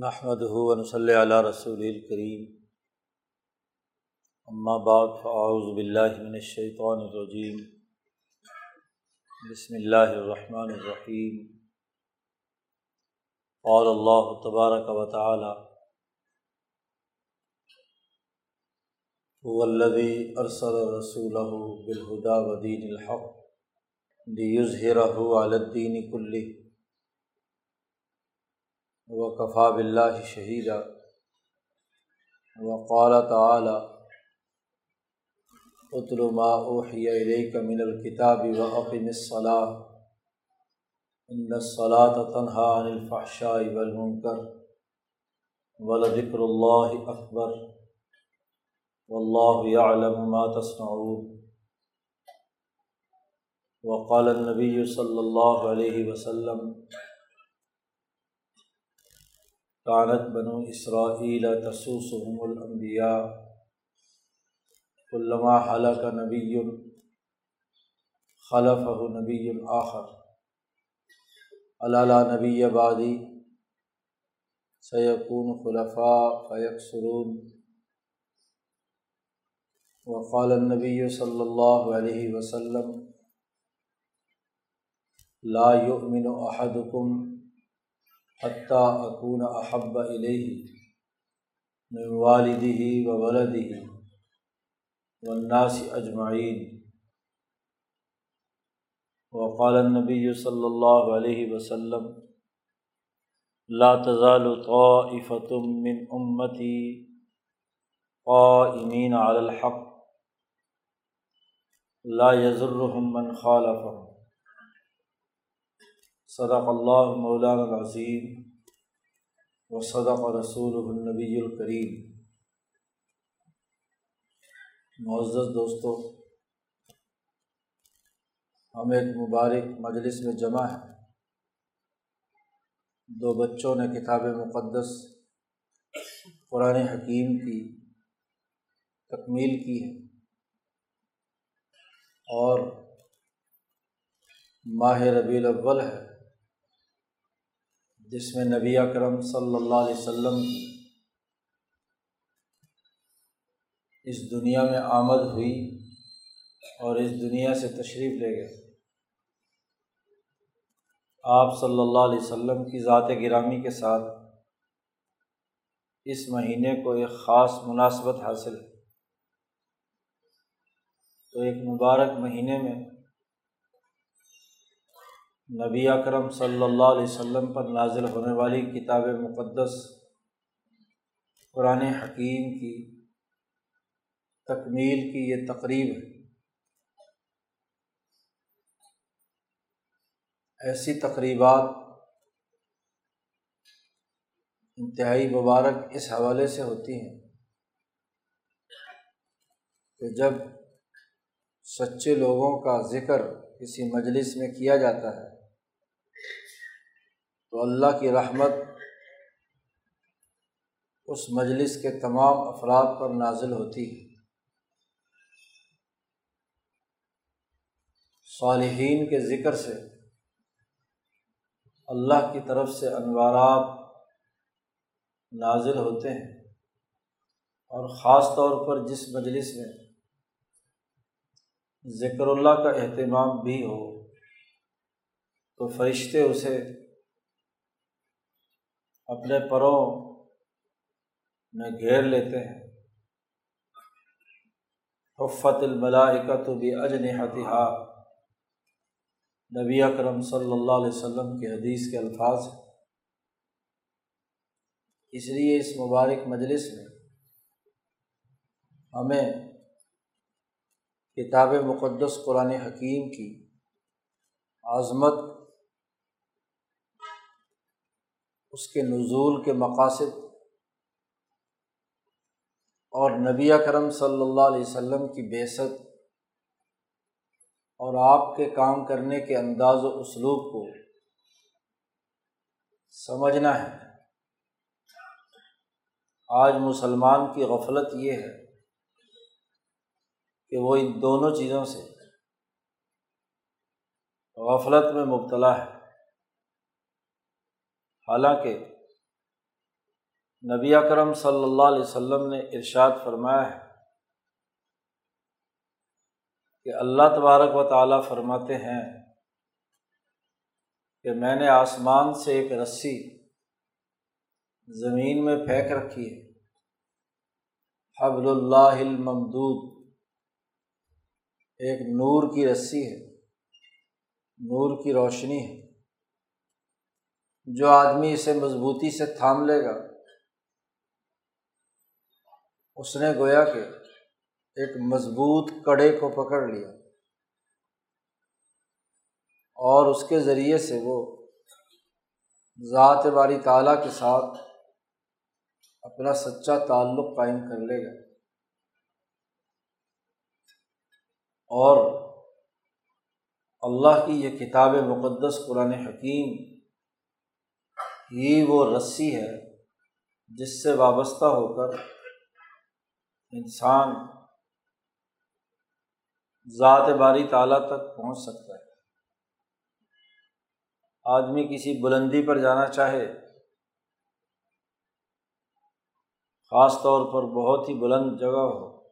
محمد ہُون صلی علیہ رسول الکریم اما بعد فاعوذ باللہ من الشیطان الرجیم بسم اللہ الرحمن الرحیم قال اللہ تبارک و تعالی هو الذي ارسل رسوله بالهدى ودين الحق ليظهره على الدين كله. وقفا بلّہ شہیدہ وقال تعلیٰ اتل ما اوحی الیک من الکتاب وعقم الصلاۃ ان الصلاۃ تنہا عن الفحشاء والمنکر ولذکر اللہ اکبر واللہ یعلم ما تصنعون وقال النبی صلی اللہ علیہ وسلم کانت بنو اسرائیل تسوسهم الانبیاء علامہ حلق نبی خلف نبی الآخر علّہ نبی آبادی سیقون خلفاء فیق سرون وقال النبی صلی اللہ علیہ وسلم لا يؤمن احدكم حتیٰ اکون احب علیہ من والدہ و ولدہ والناس اجمعین وقال النبی صلی اللہ علیہ وسلم لا تزال طائفة من امتی قائمین علی الحق. لا يضرهم من خالفهم. صدق اللہ مولانا العظیم و صدق رسول النبی الکریم۔ معزز دوستوں ہم ایک مبارک مجلس میں جمع ہیں۔ دو بچوں نے کتاب مقدس قرآن حکیم کی تکمیل کی ہے۔ اور ماہ ربیع الاول ہے۔ جس میں نبی اکرم صلی اللہ علیہ وسلم کی اس دنیا میں آمد ہوئی اور اس دنیا سے تشریف لے گئے۔ آپ صلی اللہ علیہ وسلم کی ذات گرامی کے ساتھ اس مہینے کو ایک خاص مناسبت حاصل ہے۔ تو ایک مبارک مہینے میں نبی اکرم صلی اللہ علیہ وسلم پر نازل ہونے والی کتاب مقدس قرآن حکیم کی تکمیل کی یہ تقریب ہے۔ ایسی تقریبات انتہائی مبارک اس حوالے سے ہوتی ہیں کہ جب سچے لوگوں کا ذکر کسی مجلس میں کیا جاتا ہے تو اللہ کی رحمت اس مجلس کے تمام افراد پر نازل ہوتی ہے۔ صالحین کے ذکر سے اللہ کی طرف سے انوارات نازل ہوتے ہیں اور خاص طور پر جس مجلس میں ذکر اللہ کا اہتمام بھی ہو تو فرشتے اسے اپنے پروں میں گھیر لیتے ہیں۔ حفت الملائکت بھی اجنحتہا نبی اکرم صلی اللہ علیہ وسلم کی حدیث کے الفاظ ہیں۔ اس لیے اس مبارک مجلس میں ہمیں کتاب مقدس قرآن حکیم کی عظمت اس کے نزول کے مقاصد اور نبی کرم صلی اللہ علیہ وسلم کی بیست اور آپ کے کام کرنے کے انداز و اسلوب کو سمجھنا ہے۔ آج مسلمان کی غفلت یہ ہے کہ وہ ان دونوں چیزوں سے غفلت میں مبتلا ہے۔ حالانکہ نبی اکرم صلی اللہ علیہ وسلم نے ارشاد فرمایا ہے کہ اللہ تبارک و تعالیٰ فرماتے ہیں کہ میں نے آسمان سے ایک رسی زمین میں پھینک رکھی ہے۔ حبل اللہ الممدود۔ ایک نور کی رسی ہے، نور کی روشنی ہے۔ جو آدمی اسے مضبوطی سے تھام لے گا، اس نے گویا کہ ایک مضبوط کڑے کو پکڑ لیا اور اس کے ذریعے سے وہ ذات باری تعالیٰ کے ساتھ اپنا سچا تعلق قائم کر لے گا۔ اور اللہ کی یہ کتاب مقدس قرآن حکیم ہی وہ رسی ہے جس سے وابستہ ہو کر انسان ذات باری تعالیٰ تک پہنچ سکتا ہے۔ آدمی کسی بلندی پر جانا چاہے، خاص طور پر بہت ہی بلند جگہ ہو،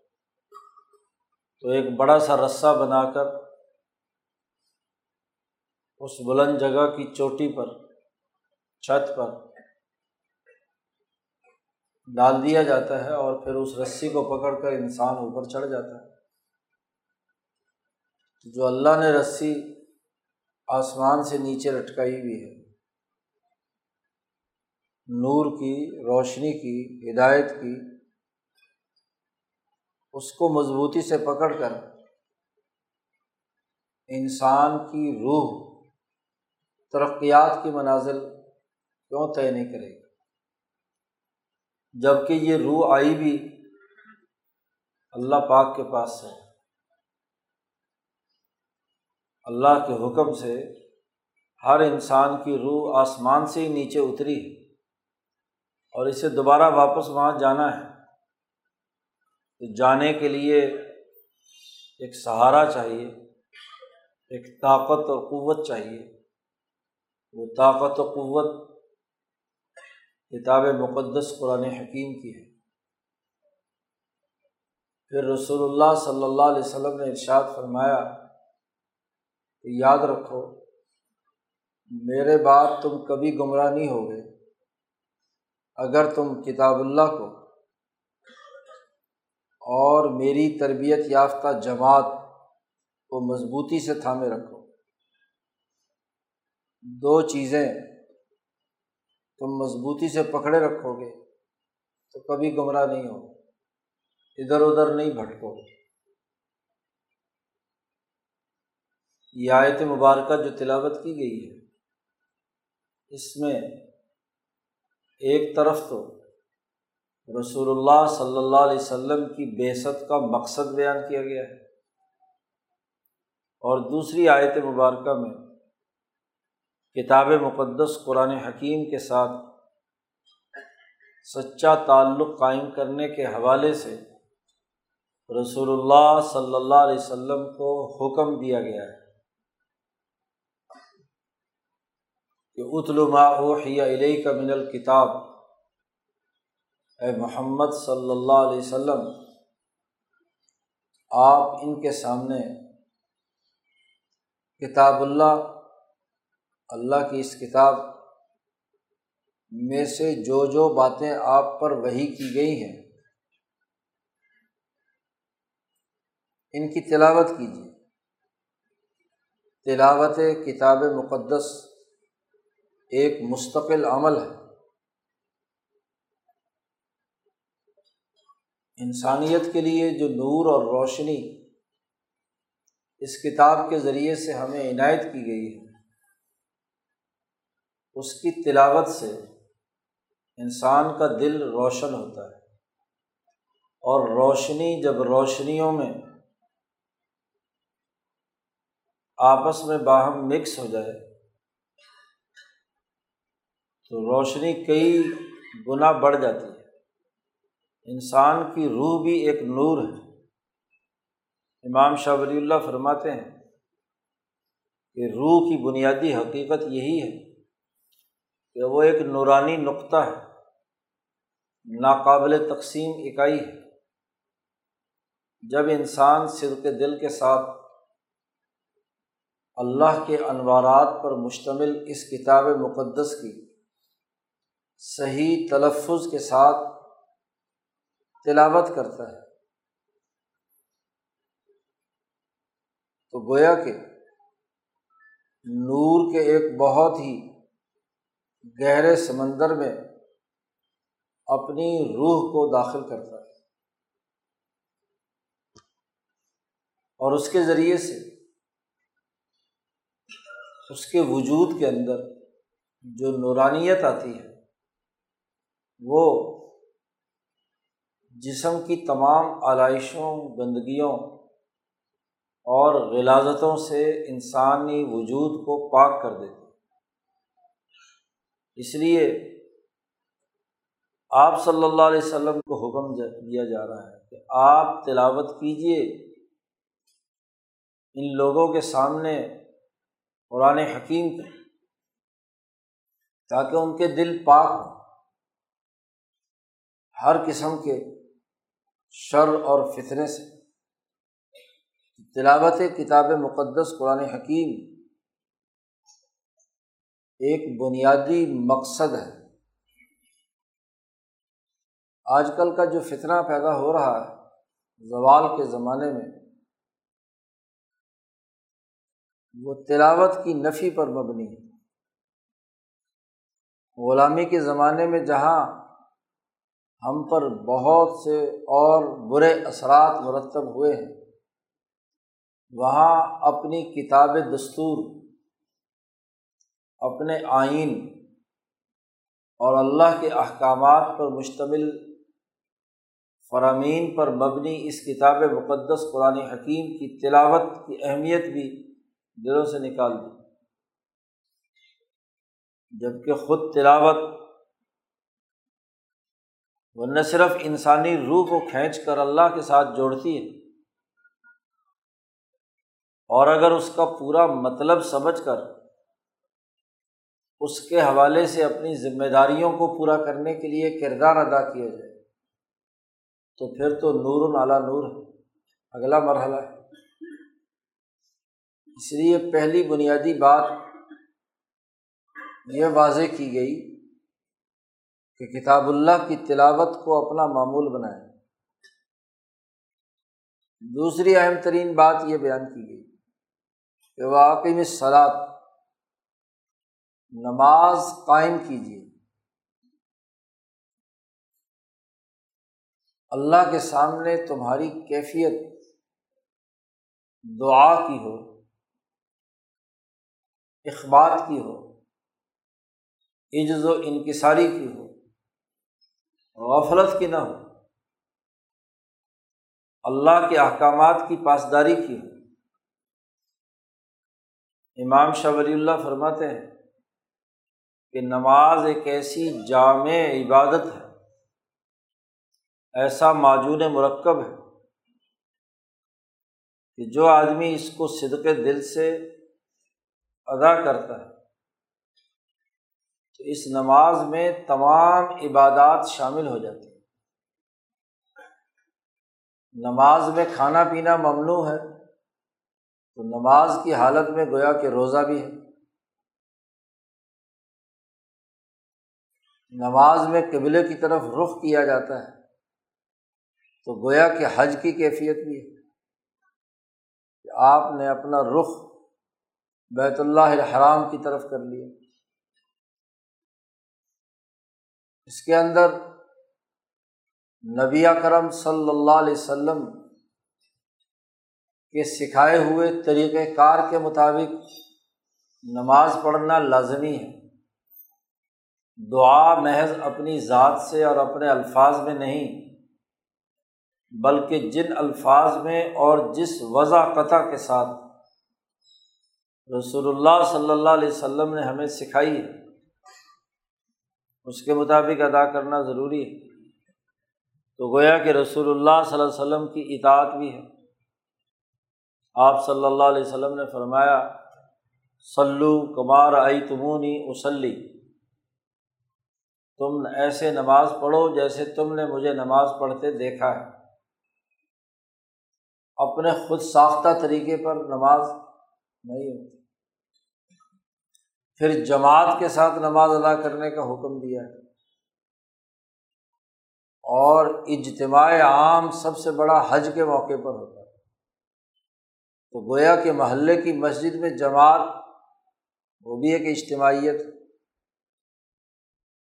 تو ایک بڑا سا رسہ بنا کر اس بلند جگہ کی چوٹی پر چھت پر ڈال دیا جاتا ہے اور پھر اس رسی کو پکڑ کر انسان اوپر چڑھ جاتا ہے۔ جو اللہ نے رسی آسمان سے نیچے لٹکائی ہوئی ہے، نور کی، روشنی کی، ہدایت کی، اس کو مضبوطی سے پکڑ کر انسان کی روح، ترقیات کی منازل کیوں طے نہیں کرے گی جبکہ یہ روح آئی بھی اللہ پاک کے پاس سے اللہ کے حکم سے ہر انسان کی روح آسمان سے ہی نیچے اتری اور اسے دوبارہ واپس وہاں جانا ہے۔ تو جانے کے لیے ایک سہارا چاہیے، ایک طاقت اور قوت چاہیے۔ وہ طاقت و قوت کتاب مقدس قرآن حکیم کی ہے۔ پھر رسول اللہ صلی اللہ علیہ وسلم نے ارشاد فرمایا یاد رکھو، میرے بعد تم کبھی گمراہ نہیں ہوگے۔ اگر تم کتاب اللہ کو اور میری تربیت یافتہ جماعت کو مضبوطی سے تھامے رکھو۔ دو چیزیں تم مضبوطی سے پکڑے رکھو گے تو کبھی گمراہ نہیں ہو ادھر ادھر نہیں بھٹکو یہ آیت مبارکہ جو تلاوت کی گئی ہے، اس میں ایک طرف تو رسول اللہ صلی اللہ علیہ وسلم کی بیست کا مقصد بیان کیا گیا ہے اور دوسری آیت مبارکہ میں کتاب مقدس قرآن حکیم کے ساتھ سچا تعلق قائم کرنے کے حوالے سے رسول اللہ صلی اللہ علیہ وسلم کو حکم دیا گیا ہے کہ اتلما اوحی علیہ کا من الکتاب۔ اے محمد صلی اللہ علیہ وسلم، آپ ان کے سامنے کتاب اللہ اللہ کی اس کتاب میں سے جو جو باتیں آپ پر وہی کی گئی ہیں، ان کی تلاوت کیجیے تلاوت کتاب مقدس ایک مستقل عمل ہے۔ انسانیت کے لیے جو نور اور روشنی اس کتاب کے ذریعے سے ہمیں عنایت کی گئی ہے۔ اس کی تلاوت سے انسان کا دل روشن ہوتا ہے۔ اور روشنی جب روشنیوں میں آپس میں باہم مکس ہو جائے، تو روشنی کئی گنا بڑھ جاتی ہے۔ انسان کی روح بھی ایک نور ہے۔ امام شاہ ولی اللہ فرماتے ہیں کہ روح کی بنیادی حقیقت یہی ہے۔ کہ وہ ایک نورانی نقطہ ہے۔ ناقابل تقسیم اکائی ہے۔ جب انسان صدق دل کے ساتھ اللہ کے انوارات پر مشتمل اس کتاب مقدس کی صحیح تلفظ کے ساتھ تلاوت کرتا ہے، تو گویا کہ نور کے ایک بہت ہی گہرے سمندر میں اپنی روح کو داخل کرتا ہے۔ اور اس کے ذریعے سے اس کے وجود کے اندر جو نورانیت آتی ہے، وہ جسم کی تمام آلائشوں، گندگیوں اور غلازتوں سے انسانی وجود کو پاک کر دیتی اس لیے آپ صلی اللہ علیہ وسلم کو حکم دیا جا رہا ہے کہ آپ تلاوت کیجیے ان لوگوں کے سامنے قرآن حکیم کے تاکہ ان کے دل پاک ہوں۔ ہر قسم کے شر اور فطرے سے۔ تلاوت کتاب مقدس قرآن حکیم ایک بنیادی مقصد ہے۔ آج کل کا جو فتنہ پیدا ہو رہا ہے، زوال کے زمانے میں، وہ تلاوت کی نفی پر مبنی ہے۔ غلامی کے زمانے میں جہاں ہم پر بہت سے اور برے اثرات مرتب ہوئے ہیں، وہاں اپنی کتاب دستور اپنے آئین اور اللہ کے احکامات پر مشتمل فرامین پر مبنی اس کتاب مقدس قرآن حکیم کی تلاوت کی اہمیت بھی دلوں سے نکال دی۔ جبکہ خود تلاوت وہ نہ صرف انسانی روح کو کھینچ کر اللہ کے ساتھ جوڑتی ہے، اور اگر اس کا پورا مطلب سمجھ کر اس کے حوالے سے اپنی ذمہ داریوں کو پورا کرنے کے لیے کردار ادا کیا جائے۔ تو پھر تو نور اعلیٰ نور ہے۔ اگلا مرحلہ ہے۔ اس لیے پہلی بنیادی بات یہ واضح کی گئی کہ کتاب اللہ کی تلاوت کو اپنا معمول بنائیں دوسری اہم ترین بات یہ بیان کی گئی کہ واقعی میں سلاد نماز قائم کیجیے اللہ کے سامنے تمہاری کیفیت دعا کی ہو، اخبار کی ہو، عجز و انکساری کی ہو، غفلت کی نہ ہو، اللہ کے احکامات کی پاسداری کی ہو۔ امام شاہ ولی اللہ فرماتے ہیں کہ نماز ایک ایسی جامع عبادت ہے، ایسا معجون مرکب ہے کہ جو آدمی اس کو صدق دل سے ادا کرتا ہے، تو اس نماز میں تمام عبادات شامل ہو جاتی ہیں۔ نماز میں کھانا پینا ممنوع ہے، تو نماز کی حالت میں گویا کہ روزہ بھی ہے۔ نماز میں قبلے کی طرف رخ کیا جاتا ہے، تو گویا کہ حج کی کیفیت بھی ہے۔ کہ آپ نے اپنا رخ بیت اللہ الحرام کی طرف کر لیا۔ اس کے اندر نبی کرم صلی اللہ علیہ وسلم کہ سکھائے ہوئے طریقۂ کار کے مطابق نماز پڑھنا لازمی ہے۔ دعا محض اپنی ذات سے اور اپنے الفاظ میں نہیں، بلکہ جن الفاظ میں اور جس وضع قطع کے ساتھ۔ رسول اللہ صلی اللہ علیہ وسلم نے ہمیں سکھائی ہے۔ اس کے مطابق ادا کرنا ضروری ہے۔ تو گویا کہ رسول اللہ صلی اللہ علیہ وسلم کی اطاعت بھی ہے۔ آپ صلی اللہ علیہ وسلم نے فرمایا سلو کمار آئی تمونی اسلی تم ایسے نماز پڑھو جیسے تم نے مجھے نماز پڑھتے دیکھا ہے۔ اپنے خود ساختہ طریقے پر نماز نہیں ہوتی۔ پھر جماعت کے ساتھ نماز ادا کرنے کا حکم دیا۔ ہے اور اجتماع عام سب سے بڑا حج کے موقع پر ہوتا۔ ہے تو گویا کہ محلے کی مسجد میں جماعت وہ بھی ایک اجتماعیت۔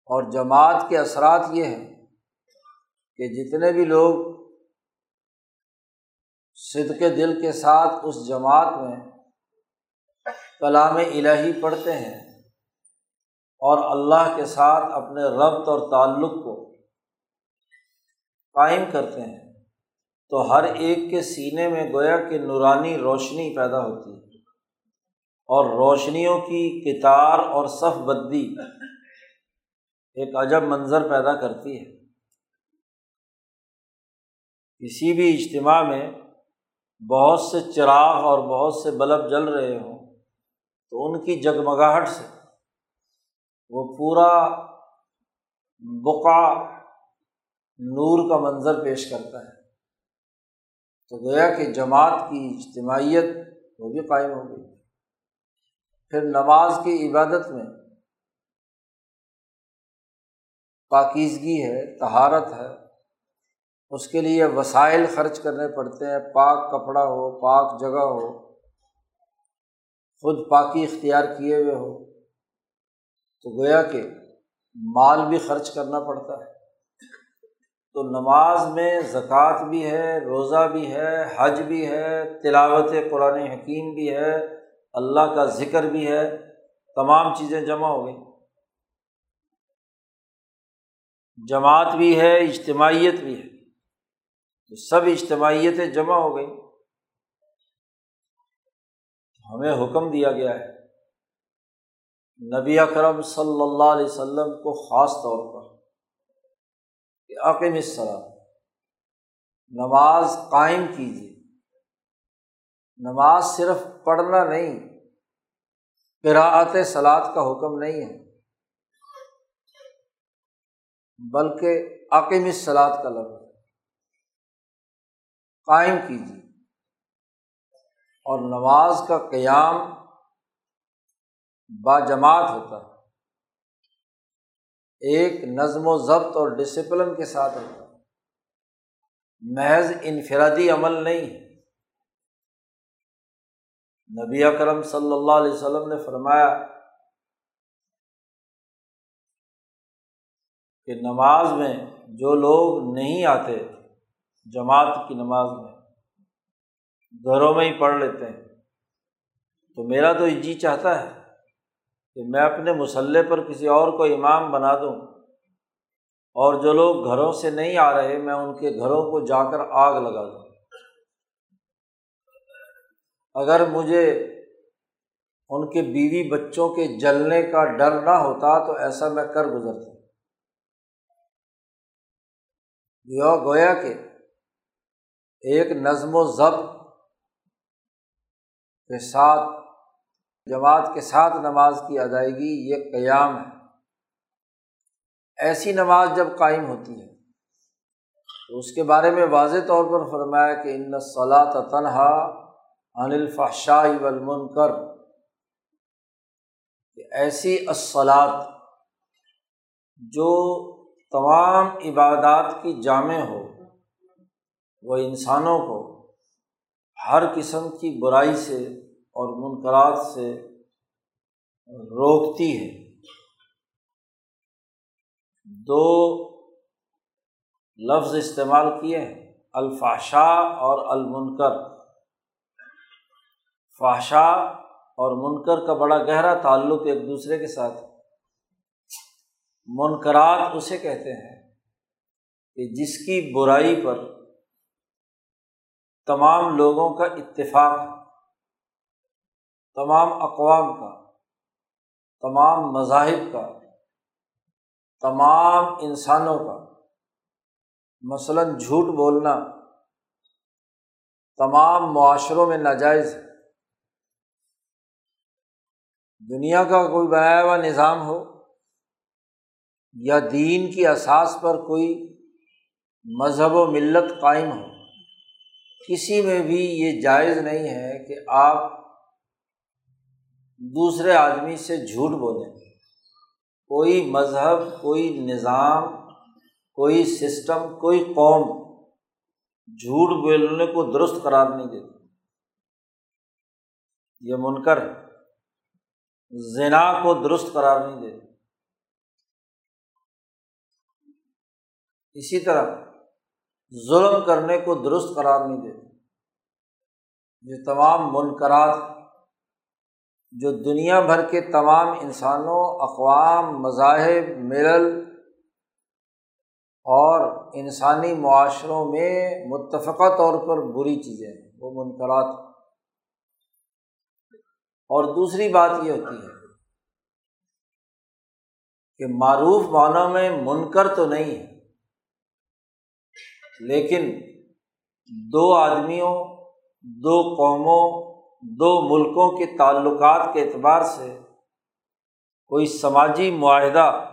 اور جماعت کے اثرات یہ ہیں کہ جتنے بھی لوگ صدق دل کے ساتھ اس جماعت میں کلام الہی پڑھتے ہیں اور اللہ کے ساتھ اپنے ربط اور تعلق کو قائم کرتے ہیں، تو ہر ایک کے سینے میں گویا کہ نورانی روشنی پیدا ہوتی ہے اور روشنیوں کی کتار اور صف بدی ایک عجب منظر پیدا کرتی ہے۔ کسی بھی اجتماع میں بہت سے چراغ اور بہت سے بلب جل رہے ہوں تو ان کی جگمگاہٹ سے وہ پورا بقا نور کا منظر پیش کرتا ہے۔ تو گویا کہ جماعت کی اجتماعیت وہ بھی قائم ہو گئی۔ پھر نماز کی عبادت میں پاکیزگی ہے تہارت ہے۔ اس کے لیے وسائل خرچ کرنے پڑتے ہیں۔ پاک کپڑا ہو، پاک جگہ ہو۔ خود پاکی اختیار کیے ہوئے ہو۔ تو گویا کہ مال بھی خرچ کرنا پڑتا ہے۔ تو نماز میں زکوٰۃ بھی ہے، روزہ بھی ہے، حج بھی ہے، تلاوت قرآن حکیم بھی ہے، اللہ کا ذکر بھی ہے۔ تمام چیزیں جمع ہو گئیں۔ جماعت بھی ہے، اجتماعیت بھی ہے۔ تو سب اجتماعیتیں جمع ہو گئیں۔ ہمیں حکم دیا گیا ہے۔ نبی اکرم صلی اللہ علیہ وسلم کو خاص طور پر کہ عقیم السلام نماز قائم کیجیے نماز صرف پڑھنا نہیں قراعت سلاد کا حکم نہیں ہے۔ بلکہ عقیم السلاد کا لفظ قائم کیجیے۔ اور نماز کا قیام باجماعت ہوتا ہے۔ ایک نظم و ضبط اور ڈسپلن کے ساتھ ہوتا ہے۔ محض انفرادی عمل نہیں ہے۔ نبی اکرم صلی اللہ علیہ وسلم نے فرمایا کہ نماز میں جو لوگ نہیں آتے، جماعت کی نماز میں گھروں میں ہی پڑھ لیتے ہیں۔ تو میرا تو جی چاہتا ہے کہ میں اپنے مسلح پر کسی اور کو امام بنا دوں اور جو لوگ گھروں سے نہیں آ رہے، میں ان کے گھروں کو جا کر آگ لگا دوں۔ اگر مجھے ان کے بیوی بچوں کے جلنے کا ڈر نہ ہوتا تو ایسا میں کر گزرتا۔ یہ گویا کہ ایک نظم و ضبط کے ساتھ، جماعت کے ساتھ نماز کی ادائیگی، یہ قیام ہے۔ ایسی نماز جب قائم ہوتی ہے، تو اس کے بارے میں واضح طور پر فرمایا کہ ان صلاح تنہا عن الفحشاء والمنکر۔ کہ ایسی اصلاط جو تمام عبادات کی جامع ہو، وہ انسانوں کو ہر قسم کی برائی سے اور منقرات سے روکتی ہے۔ دو لفظ استعمال کیے ہیں الفاشا اور المنکر۔ فاشا اور منکر کا بڑا گہرا تعلق ایک دوسرے کے ساتھ منقرات اسے کہتے ہیں کہ جس کی برائی پر تمام لوگوں کا اتفاق تمام اقوام کا، تمام مذاہب کا، تمام انسانوں کا، مثلاً جھوٹ بولنا تمام معاشروں میں ناجائز ہے۔ دنیا کا کوئی بنایا ہوا نظام ہو یا دین کی اساس پر کوئی مذہب و ملت قائم ہو۔ کسی میں بھی یہ جائز نہیں ہے کہ آپ دوسرے آدمی سے جھوٹ بولیں۔ کوئی مذہب، کوئی نظام، کوئی سسٹم، کوئی قوم جھوٹ بولنے کو درست قرار نہیں دیتی۔ یہ منکر زنا کو درست قرار نہیں دیتی۔ اسی طرح ظلم کرنے کو درست قرار نہیں دیتے۔ یہ تمام منقرات جو دنیا بھر کے تمام انسانوں، اقوام، مذاہب، ملل اور انسانی معاشروں میں متفقہ طور پر بری چیزیں ہیں، وہ منقرات اور دوسری بات یہ ہوتی ہے کہ معروف معنوں میں منکر تو نہیں ہے۔ لیکن دو آدمیوں، دو قوموں، دو ملکوں کے تعلقات کے اعتبار سے کوئی سماجی معاہدہ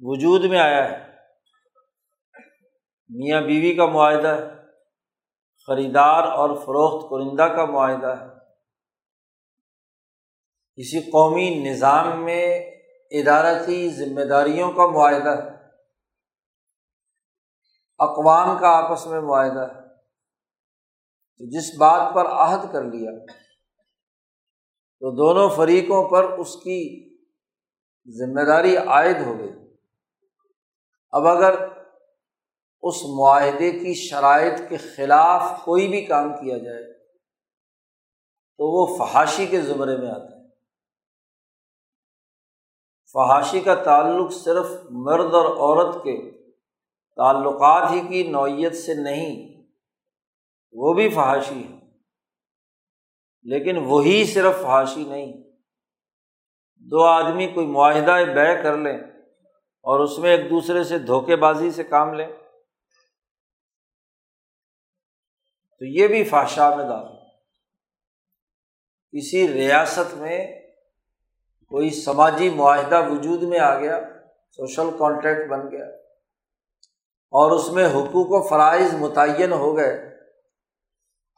وجود میں آیا ہے۔ میاں بیوی کا معاہدہ ہے، خریدار اور فروخت کنندہ کا معاہدہ ہے۔ کسی قومی نظام میں ادارتی ذمہ داریوں کا معاہدہ ہے۔ اقوام کا آپس میں معاہدہ ہے۔ تو جس بات پر عہد کر لیا، تو دونوں فریقوں پر اس کی ذمہ داری عائد ہو گئی۔ اب اگر اس معاہدے کی شرائط کے خلاف کوئی بھی کام کیا جائے، تو وہ فحاشی کے زمرے میں آتا ہے۔ فحاشی کا تعلق صرف مرد اور عورت کے تعلقات ہی کی نوعیت سے نہیں، وہ بھی فحاشی ہے لیکن وہی صرف فحاشی نہیں، دو آدمی کوئی معاہدہ بے کر لیں اور اس میں ایک دوسرے سے دھوکے بازی سے کام لیں۔ تو یہ بھی فاشا میں دار کسی ریاست میں کوئی سماجی معاہدہ وجود میں آ گیا، سوشل کانٹریکٹ بن گیا۔ اور اس میں حقوق و فرائض متعین ہو گئے۔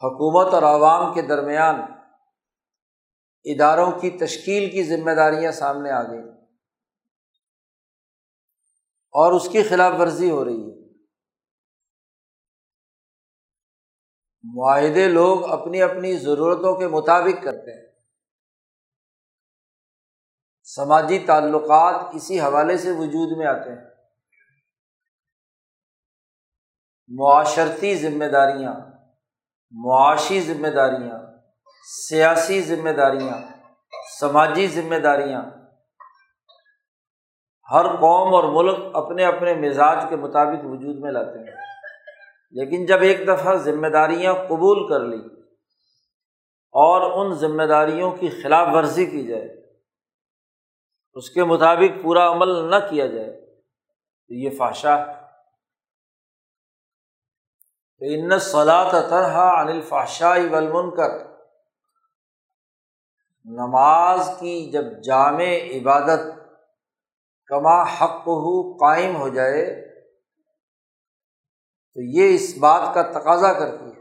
حکومت اور عوام کے درمیان اداروں کی تشکیل کی ذمہ داریاں سامنے آ گئیں۔ اور اس کی خلاف ورزی ہو رہی ہے۔ معاہدے لوگ اپنی اپنی ضرورتوں کے مطابق کرتے ہیں۔ سماجی تعلقات اسی حوالے سے وجود میں آتے ہیں۔ معاشرتی ذمہ داریاں معاشی ذمہ داریاں سیاسی ذمہ داریاں سماجی ذمہ داریاں ہر قوم اور ملک اپنے اپنے مزاج کے مطابق وجود میں لاتے ہیں۔ لیکن جب ایک دفعہ ذمہ داریاں قبول کر لی اور ان ذمہ داریوں کی خلاف ورزی کی جائے، اس کے مطابق پورا عمل نہ کیا جائے، تو یہ فاشا تو ان صلاح طرح عن الفاشائی ولمن کر نماز کی جب جامع عبادت کما حق ہو قائم ہو جائے، تو یہ اس بات کا تقاضا کرتی ہے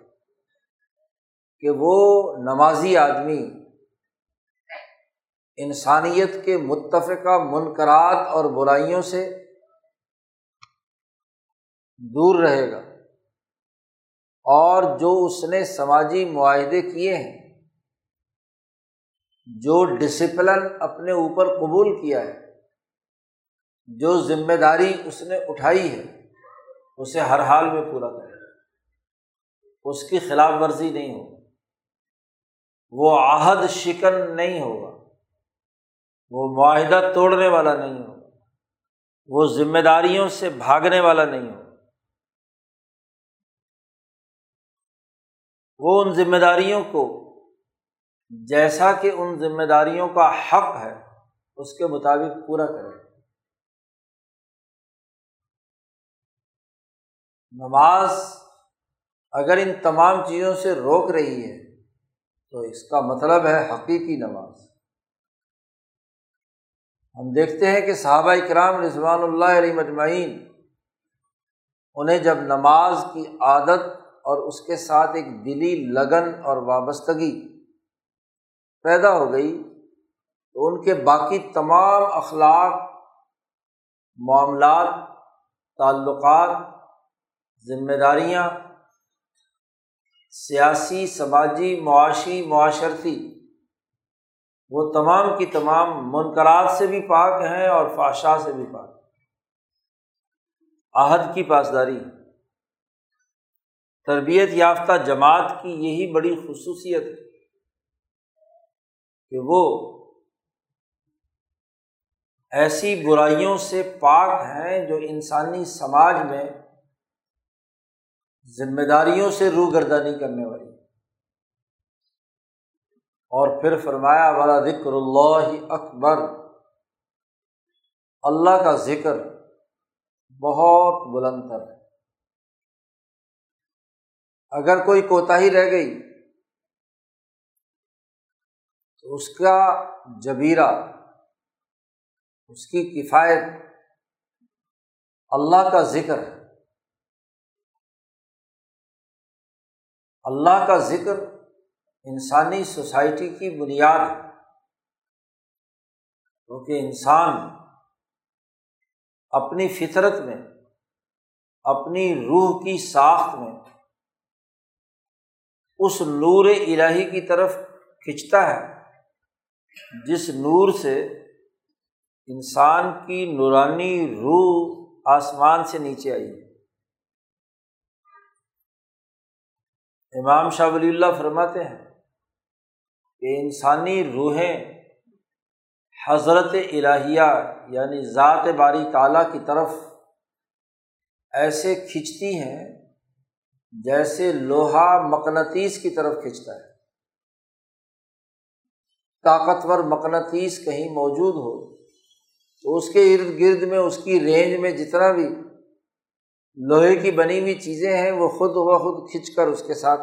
کہ وہ نمازی آدمی انسانیت کے متفقہ منقرات اور برائیوں سے دور رہے گا۔ اور جو اس نے سماجی معاہدے کیے ہیں، جو ڈسپلن اپنے اوپر قبول کیا ہے، جو ذمہ داری اس نے اٹھائی ہے، اسے ہر حال میں پورا کرے۔ اس کی خلاف ورزی نہیں ہوگی۔ وہ عہد شکن نہیں ہوگا۔ وہ معاہدہ توڑنے والا نہیں ہوگا۔ وہ ذمہ داریوں سے بھاگنے والا نہیں ہوگا۔ وہ ان ذمہ داریوں کو، جیسا کہ ان ذمہ داریوں کا حق ہے، اس کے مطابق پورا کرے نماز اگر ان تمام چیزوں سے روک رہی ہے، تو اس کا مطلب ہے حقیقی نماز۔ ہم دیکھتے ہیں کہ صحابہ کرام رضوان اللہ علیہ مجمعین، انہیں جب نماز کی عادت اور اس کے ساتھ ایک دلی لگن اور وابستگی پیدا ہو گئی تو ان کے باقی تمام اخلاق، معاملات، تعلقات، ذمہ داریاں، سیاسی، سماجی، معاشی، معاشرتی، وہ تمام کی تمام منقرات سے بھی پاک ہیں اور فاشا سے بھی پاک عہد کی پاسداری۔ تربیت یافتہ جماعت کی یہی بڑی خصوصیت ہے کہ وہ ایسی برائیوں سے پاک ہیں جو انسانی سماج میں ذمہ داریوں سے روح گردانی کرنے والی اور پھر فرمایا والا ذکر اللہ اکبر اللہ کا ذکر بہت بلند تر ہے۔ اگر کوئی کوتاہی رہ گئی تو اس کا جبیرہ، اس کی کفایت اللہ کا ذکر ہے۔ اللہ کا ذکر انسانی سوسائٹی کی بنیاد ہے۔ کیونکہ انسان اپنی فطرت میں، اپنی روح کی ساخت میں اس نور الہی کی طرف کھنچتا ہے، جس نور سے انسان کی نورانی روح آسمان سے نیچے آئی۔ ہے امام شاہ ولی اللہ فرماتے ہیں کہ انسانی روحیں حضرت الہیہ یعنی ذات باری تعالیٰ کی طرف ایسے کھنچتی ہیں جیسے لوہا مقناطیس کی طرف کھنچتا ہے۔ طاقتور مقناطیس کہیں موجود ہو، تو اس کے ارد گرد میں، اس کی رینج میں جتنا بھی لوہے کی بنی ہوئی چیزیں ہیں، وہ خود و خود کھنچ کر اس کے ساتھ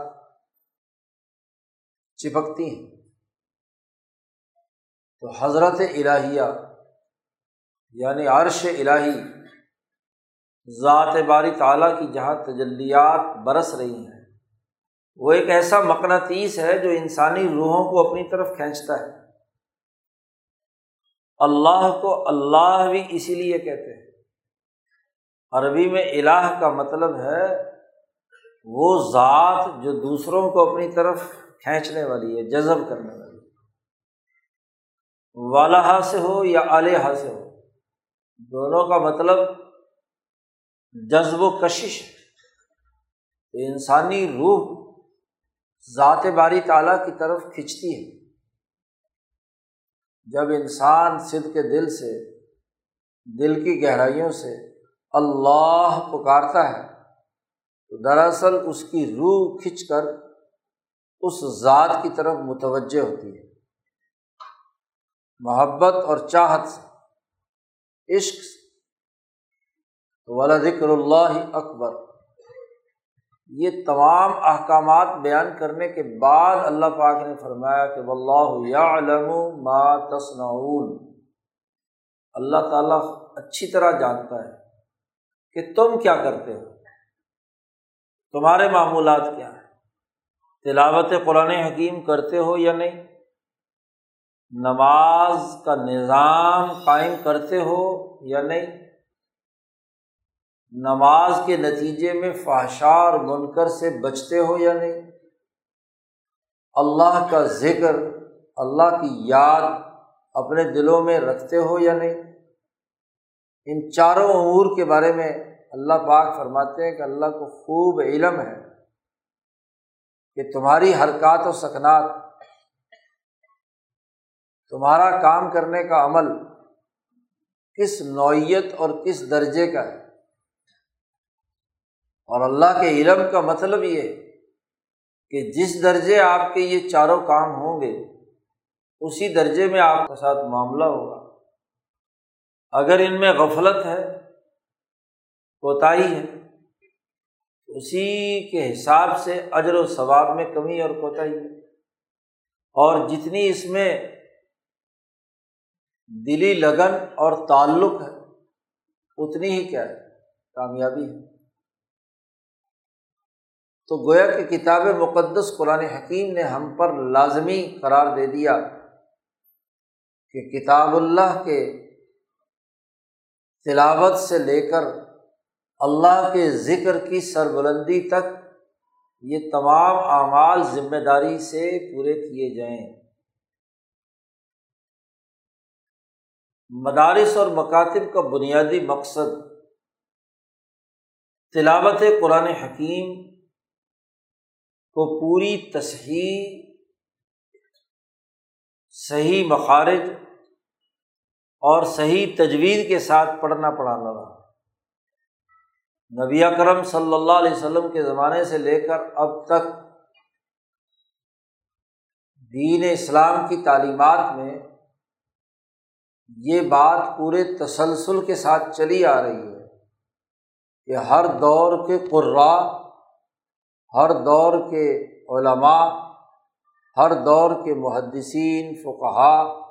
چپکتی ہیں۔ تو حضرت الہیہ یعنی عرش الہی ذات باری تعالیٰ کی جہاں تجلیات برس رہی ہیں۔ وہ ایک ایسا مقناطیس ہے جو انسانی روحوں کو اپنی طرف کھینچتا ہے۔ اللہ کو اللہ بھی اسی لیے کہتے ہیں۔ عربی میں الہ کا مطلب ہے وہ ذات جو دوسروں کو اپنی طرف کھینچنے والی ہے، جذب کرنے والی۔ ہے والا سے ہو یا علیہ سے ہو، دونوں کا مطلب جذب و کشش ہے۔ انسانی روح ذات باری تعالیٰ کی طرف کھنچتی ہے۔ جب انسان سدھ کے دل سے، دل کی گہرائیوں سے اللہ پکارتا ہے، تو دراصل اس کی روح کھنچ کر اس ذات کی طرف متوجہ ہوتی ہے۔ محبت اور چاہت سے، عشق سے والا ذکر اللہ اکبر۔ یہ تمام احکامات بیان کرنے کے بعد اللہ پاک نے فرمایا کہ واللہ یعلم ما تصنعون۔ اللہ تعالیٰ اچھی طرح جانتا ہے کہ تم کیا کرتے ہو۔ تمہارے معمولات کیا ہیں؟ تلاوت قرآن حکیم کرتے ہو یا نہیں؟ نماز کا نظام قائم کرتے ہو یا نہیں؟ نماز کے نتیجے میں فحشار منکر سے بچتے ہو یا نہیں؟ اللہ کا ذکر، اللہ کی یاد اپنے دلوں میں رکھتے ہو یا نہیں؟ ان چاروں امور کے بارے میں اللہ پاک فرماتے ہیں کہ اللہ کو خوب علم ہے کہ تمہاری حرکات و سکنات، تمہارا کام کرنے کا عمل کس نوعیت اور کس درجے کا ہے؟ اور اللہ کے علم کا مطلب یہ کہ جس درجے آپ کے یہ چاروں کام ہوں گے، اسی درجے میں آپ کے ساتھ معاملہ ہوگا۔ اگر ان میں غفلت ہے، کوتاہی ہے اسی کے حساب سے اجر و ثواب میں کمی اور کوتاہی ہے۔ اور جتنی اس میں دلی لگن اور تعلق ہے، اتنی ہی کیا ہے، کامیابی ہے۔ تو گویا کہ کتاب مقدس قرآن حکیم نے ہم پر لازمی قرار دے دیا کہ کتاب اللہ کے تلاوت سے لے کر اللہ کے ذکر کی سربلندی تک یہ تمام اعمال ذمہ داری سے پورے کیے جائیں۔ مدارس اور مکاتب کا بنیادی مقصد تلاوت قرآن حکیم کو پوری تصحیح صحیح مخارج اور صحیح تجویز کے ساتھ پڑھنا پڑھانا رہا نبی کرم صلی اللہ علیہ وسلم کے زمانے سے لے کر اب تک دین اسلام کی تعلیمات میں یہ بات پورے تسلسل کے ساتھ چلی آ رہی ہے کہ ہر دور کے قرا ہر دور کے علماء، ہر دور کے محدثین، فقہا،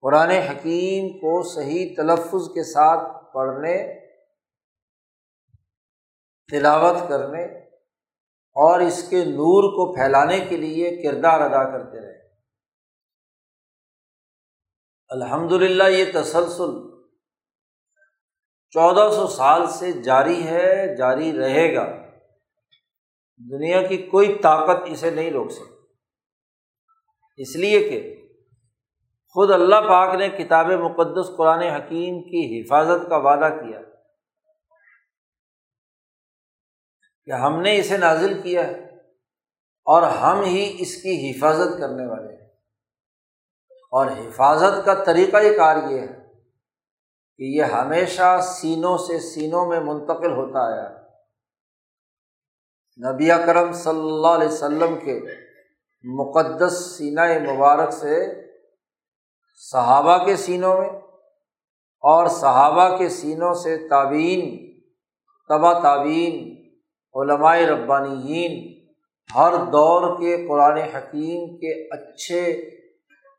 قرآن حکیم کو صحیح تلفظ کے ساتھ پڑھنے، تلاوت کرنے اور اس کے نور کو پھیلانے کے لیے کردار ادا کرتے رہے۔ الحمد للہ یہ تسلسل چودہ سو سال سے جاری ہے، جاری رہے گا۔ دنیا کی کوئی طاقت اسے نہیں روک سکتی۔ اس لیے کہ خود اللہ پاک نے کتاب مقدس قرآن حکیم کی حفاظت کا وعدہ کیا۔ کہ ہم نے اسے نازل کیا ہے اور ہم ہی اس کی حفاظت کرنے والے ہیں۔ اور حفاظت کا طریقۂ کار یہ ہے کہ یہ ہمیشہ سینوں سے سینوں میں منتقل ہوتا آیا۔ نبی کرم صلی اللہ علیہ وسلم کے مقدس سینہ مبارک سے صحابہ کے سینوں میں اور صحابہ کے سینوں سے تعبین تبا تعبین علمائے ربانیین، ہر دور کے قرآن حکیم کے اچھے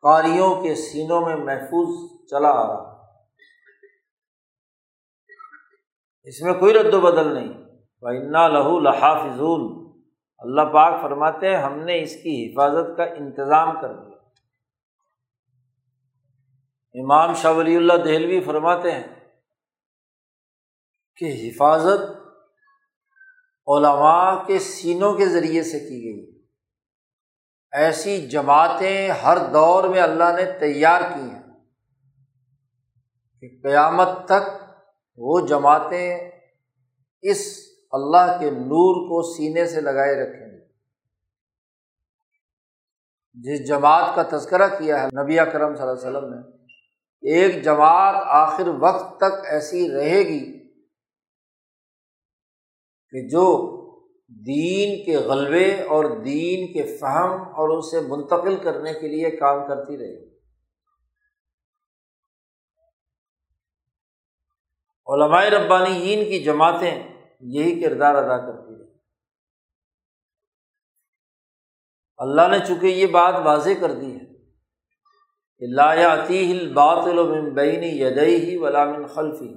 قاریوں کے سینوں میں محفوظ چلا آ رہا۔ اس میں کوئی رد و بدل نہیں۔ انا لہو لحافظ اللہ پاک فرماتے ہیں، ہم نے اس کی حفاظت کا انتظام کر دیا امام شاہ ولی اللہ دہلوی فرماتے ہیں کہ حفاظت علماء کے سینوں کے ذریعے سے کی گئی۔ ایسی جماعتیں ہر دور میں اللہ نے تیار کی ہیں کہ قیامت تک وہ جماعتیں اس اللہ کے نور کو سینے سے لگائے رکھیں گے۔ جس جماعت کا تذکرہ کیا ہے، نبی کرم صلی اللہ علیہ وسلم نے، ایک جماعت آخر وقت تک ایسی رہے گی کہ جو دین کے غلبے اور دین کے فہم اور اسے منتقل کرنے کے لیے کام کرتی رہے۔ گی علماء ربانی کی جماعتیں یہی کردار ادا کرتی رہی۔ اللہ نے چونکہ یہ بات واضح کر دی ہے کہ لا ہل بات بینی یدئی ہی ولامن خلفی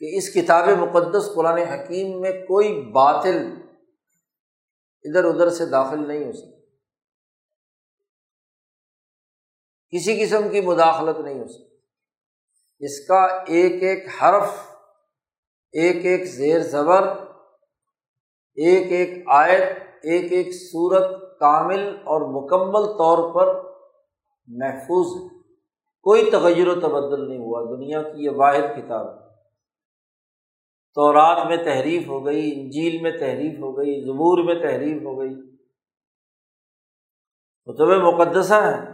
کہ اس کتاب مقدس قرآن حکیم میں کوئی باطل ادھر ادھر سے داخل نہیں ہو سکتی کسی قسم کی مداخلت نہیں ہو سکتی اس کا ایک ایک حرف ایک ایک زیر زبر، ایک ایک آیت، ایک ایک صورت کامل اور مکمل طور پر محفوظ ہے۔ کوئی تغیر و تبدل نہیں ہوا۔ دنیا کی یہ واحد کتاب۔ ہے تو رات میں تحریف ہو گئی، انجیل میں تحریف ہو گئی، زبور میں تحریف ہو گئی۔ کتب مقدسہ ہیں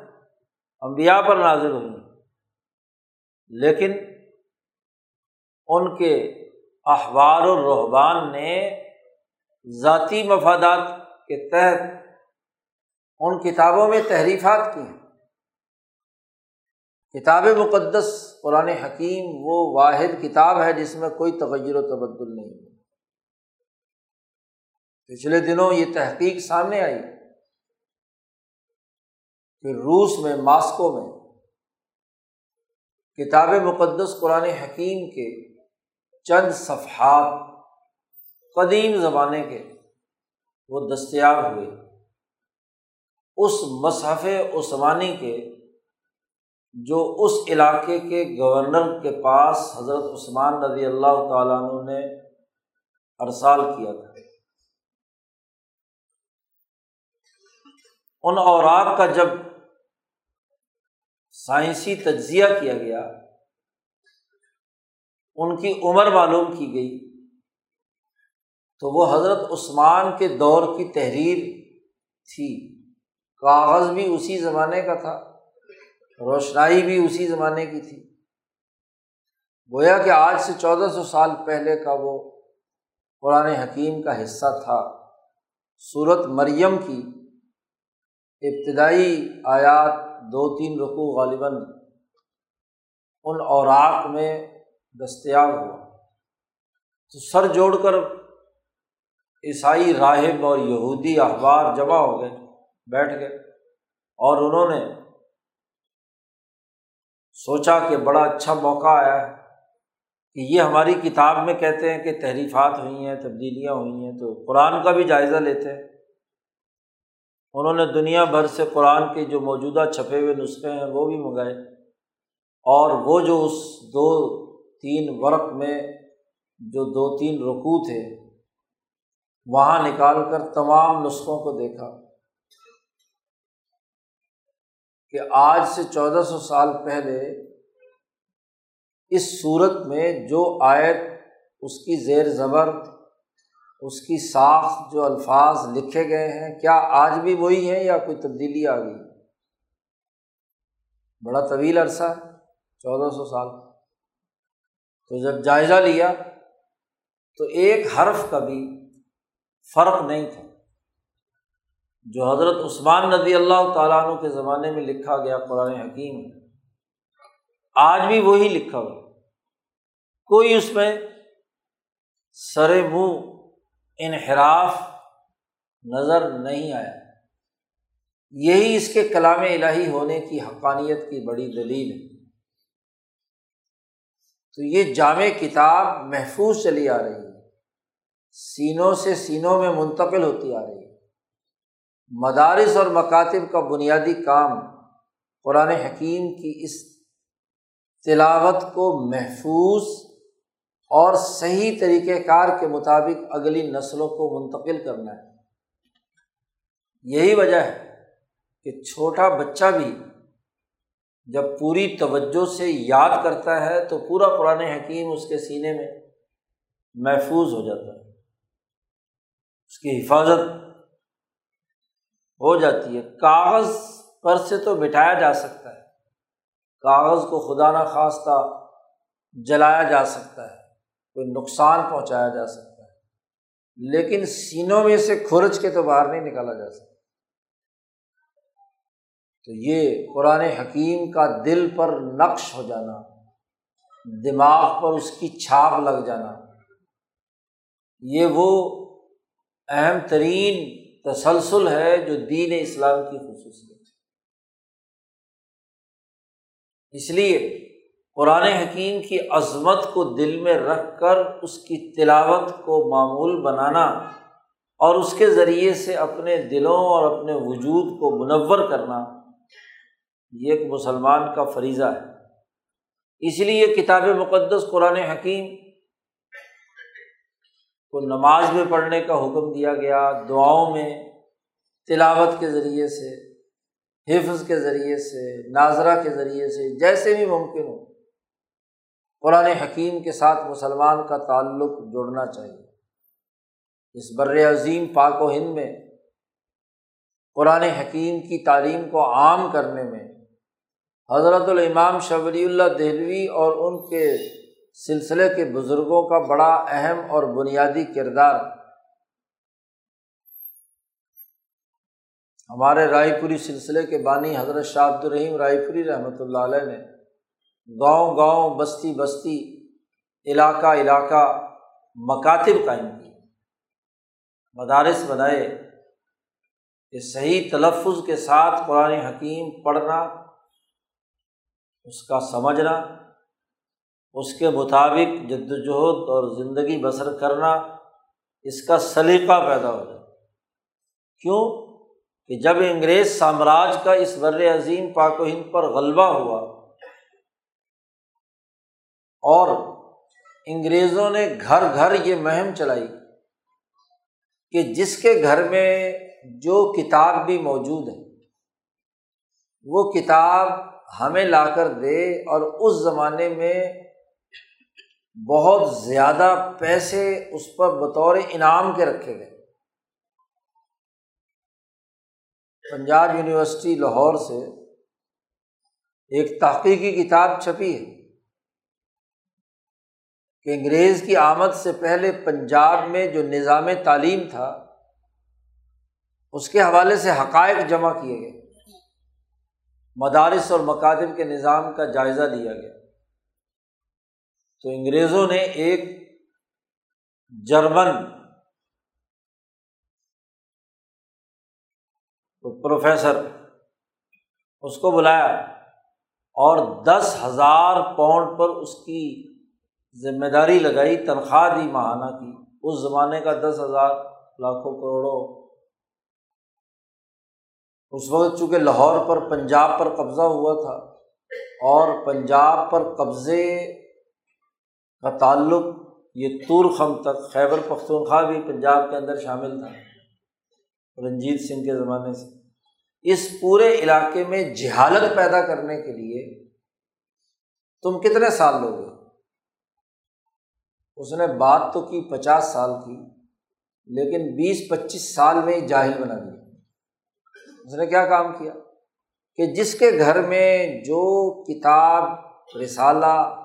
امبیا پر نازل ہوئی لیکن ان کے احبار الرحبان نے ذاتی مفادات کے تحت ان کتابوں میں تحریفات کی ہیں۔ کتاب مقدس، قرآن حکیم، وہ واحد کتاب ہے جس میں کوئی تغیر و تبدل نہیں پچھلے دنوں یہ تحقیق سامنے آئی پھر روس میں، ماسکو میں کتاب مقدس، قرآن حکیم کے چند صفحات قدیم زمانے کے وہ دستیاب ہوئے۔ اس مصحف عثمانی کے جو اس علاقے کے گورنر کے پاس حضرت عثمان رضی اللہ تعالیٰ عنہ نے ارسال کیا تھا۔ ان اوراق کا جب سائنسی تجزیہ کیا گیا ان کی عمر معلوم کی گئی۔ تو وہ حضرت عثمان کے دور کی تحریر تھی۔ کاغذ بھی اسی زمانے کا تھا، روشنائی بھی اسی زمانے کی تھی۔ گویا کہ آج سے چودہ سو سال پہلے کا وہ قرآن حکیم کا حصہ تھا۔ صورت مریم کی ابتدائی آیات دو تین رقو غالباً ان اوراق میں دستیاب ہوا۔ تو سر جوڑ کر عیسائی راہب اور یہودی اخبار جمع ہو گئے، بیٹھ گئے۔ اور انہوں نے سوچا کہ بڑا اچھا موقع آیا ہے کہ یہ ہماری کتاب میں کہتے ہیں کہ تحریفات ہوئی ہیں، تبدیلیاں ہوئی ہیں، تو قرآن کا بھی جائزہ لیتے ہیں۔ انہوں نے دنیا بھر سے قرآن کے جو موجودہ چھپے ہوئے نسخے ہیں وہ بھی منگائے۔ اور وہ جو اس دو تین ورق میں جو دو تین رقو تھے، وہاں نکال کر تمام نسخوں کو دیکھا کہ آج سے چودہ سو سال پہلے اس صورت میں جو آیت، اس کی زیر زبر، اس کی ساخت جو الفاظ لکھے گئے ہیں، کیا آج بھی وہی ہیں یا کوئی تبدیلی آ گئی؟ بڑا طویل عرصہ ہے، چودہ سو سال۔ تو جب جائزہ لیا تو ایک حرف کا بھی فرق نہیں تھا۔ جو حضرت عثمان ندی اللہ تعالیٰ عنہ کے زمانے میں لکھا گیا قرآن حکیم، آج بھی وہی لکھا ہوا۔ کوئی اس میں سر منہ انحراف نظر نہیں آیا۔ یہی اس کے کلام الہی ہونے کی حقانیت کی بڑی دلیل ہے۔ تو یہ جامع کتاب محفوظ چلی آ رہی ہے۔ سینوں سے سینوں میں منتقل ہوتی آ رہی ہے۔ مدارس اور مکاتب کا بنیادی کام قرآن حکیم کی اس تلاوت کو محفوظ اور صحیح طریقۂ کار کے مطابق اگلی نسلوں کو منتقل کرنا ہے۔ یہی وجہ ہے کہ چھوٹا بچہ بھی جب پوری توجہ سے یاد کرتا ہے تو پورا قرآن حکیم اس کے سینے میں محفوظ ہو جاتا ہے۔ اس کی حفاظت ہو جاتی ہے۔ کاغذ پر سے تو بٹھایا جا سکتا ہے۔ کاغذ کو خدا نخواستہ جلایا جا سکتا ہے۔ کوئی نقصان پہنچایا جا سکتا ہے۔ لیکن سینوں میں سے کھرچ کے تو باہر نہیں نکالا جا سکتا۔ تو یہ قرآن حکیم کا دل پر نقش ہو جانا، دماغ پر اس کی چھاپ لگ جانا، یہ وہ اہم ترین تسلسل ہے جو دین اسلام کی خصوصیت اس لیے قرآن حکیم کی عظمت کو دل میں رکھ کر اس کی تلاوت کو معمول بنانا اور اس کے ذریعے سے اپنے دلوں اور اپنے وجود کو منور کرنا یہ ایک مسلمان کا فریضہ ہے۔ اس لیے کتاب مقدس قرآن حکیم کو نماز میں پڑھنے کا حکم دیا گیا، دعاؤں میں، تلاوت کے ذریعے سے، حفظ کے ذریعے سے، ناظرہ کے ذریعے سے، جیسے بھی ممکن ہو۔ قرآن حکیم کے ساتھ مسلمان کا تعلق جوڑنا چاہیے۔ اس بر عظیم پاک و ہند میں قرآن حکیم کی تعلیم کو عام کرنے میں حضرت الامام شبری اللہ دہلوی اور ان کے سلسلے کے بزرگوں کا بڑا اہم اور بنیادی کردار ہمارے رائے پوری سلسلے کے بانی حضرت شاہ عبد الرحیم رائے پوری رحمۃ اللہ علیہ نے گاؤں گاؤں بستی بستی علاقہ علاقہ مکاتب قائم کیے، مدارس بنائے کہ صحیح تلفظ کے ساتھ قرآن حکیم پڑھنا اس کا سمجھنا، اس کے مطابق جد وجہد اور زندگی بسر کرنا، اس کا سلیقہ پیدا ہو جائے۔ کیوں؟ کہ جب انگریز سامراج کا اس بر عظیم پاک و ہند پر غلبہ ہوا اور انگریزوں نے گھر گھر یہ مہم چلائی کہ جس کے گھر میں جو کتاب بھی موجود ہے، وہ کتاب ہمیں لا کر دے اور اس زمانے میں بہت زیادہ پیسے اس پر بطور انعام کے رکھے گئے۔ پنجاب یونیورسٹی لاہور سے ایک تحقیقی کتاب چھپی ہے کہ انگریز کی آمد سے پہلے پنجاب میں جو نظام تعلیم تھا، اس کے حوالے سے حقائق جمع کیے گئے۔ مدارس اور مکاتب کے نظام کا جائزہ لیا گیا۔ تو انگریزوں نے ایک جرمن پروفیسر اس کو بلایا اور دس ہزار پاؤنڈ پر اس کی ذمہ داری لگائی، تنخواہ دی، ماہانہ کی۔ اس زمانے کا دس ہزار لاکھوں کروڑوں اس وقت چونکہ لاہور پر پنجاب پر قبضہ ہوا تھا اور پنجاب پر قبضے کا تعلق یہ تورخم تک، خیبر، پختونخوا بھی پنجاب کے اندر شامل تھا، رنجیت سنگھ کے زمانے سے۔ اس پورے علاقے میں جہالت پیدا کرنے کے لیے تم کتنے سال لوگے؟ اس نے بات تو کی پچاس سال کی، لیکن بیس، پچیس سال میں جاہل بنا دیا۔ اس نے کیا کام کیا؟ کہ جس کے گھر میں جو کتاب، رسالہ،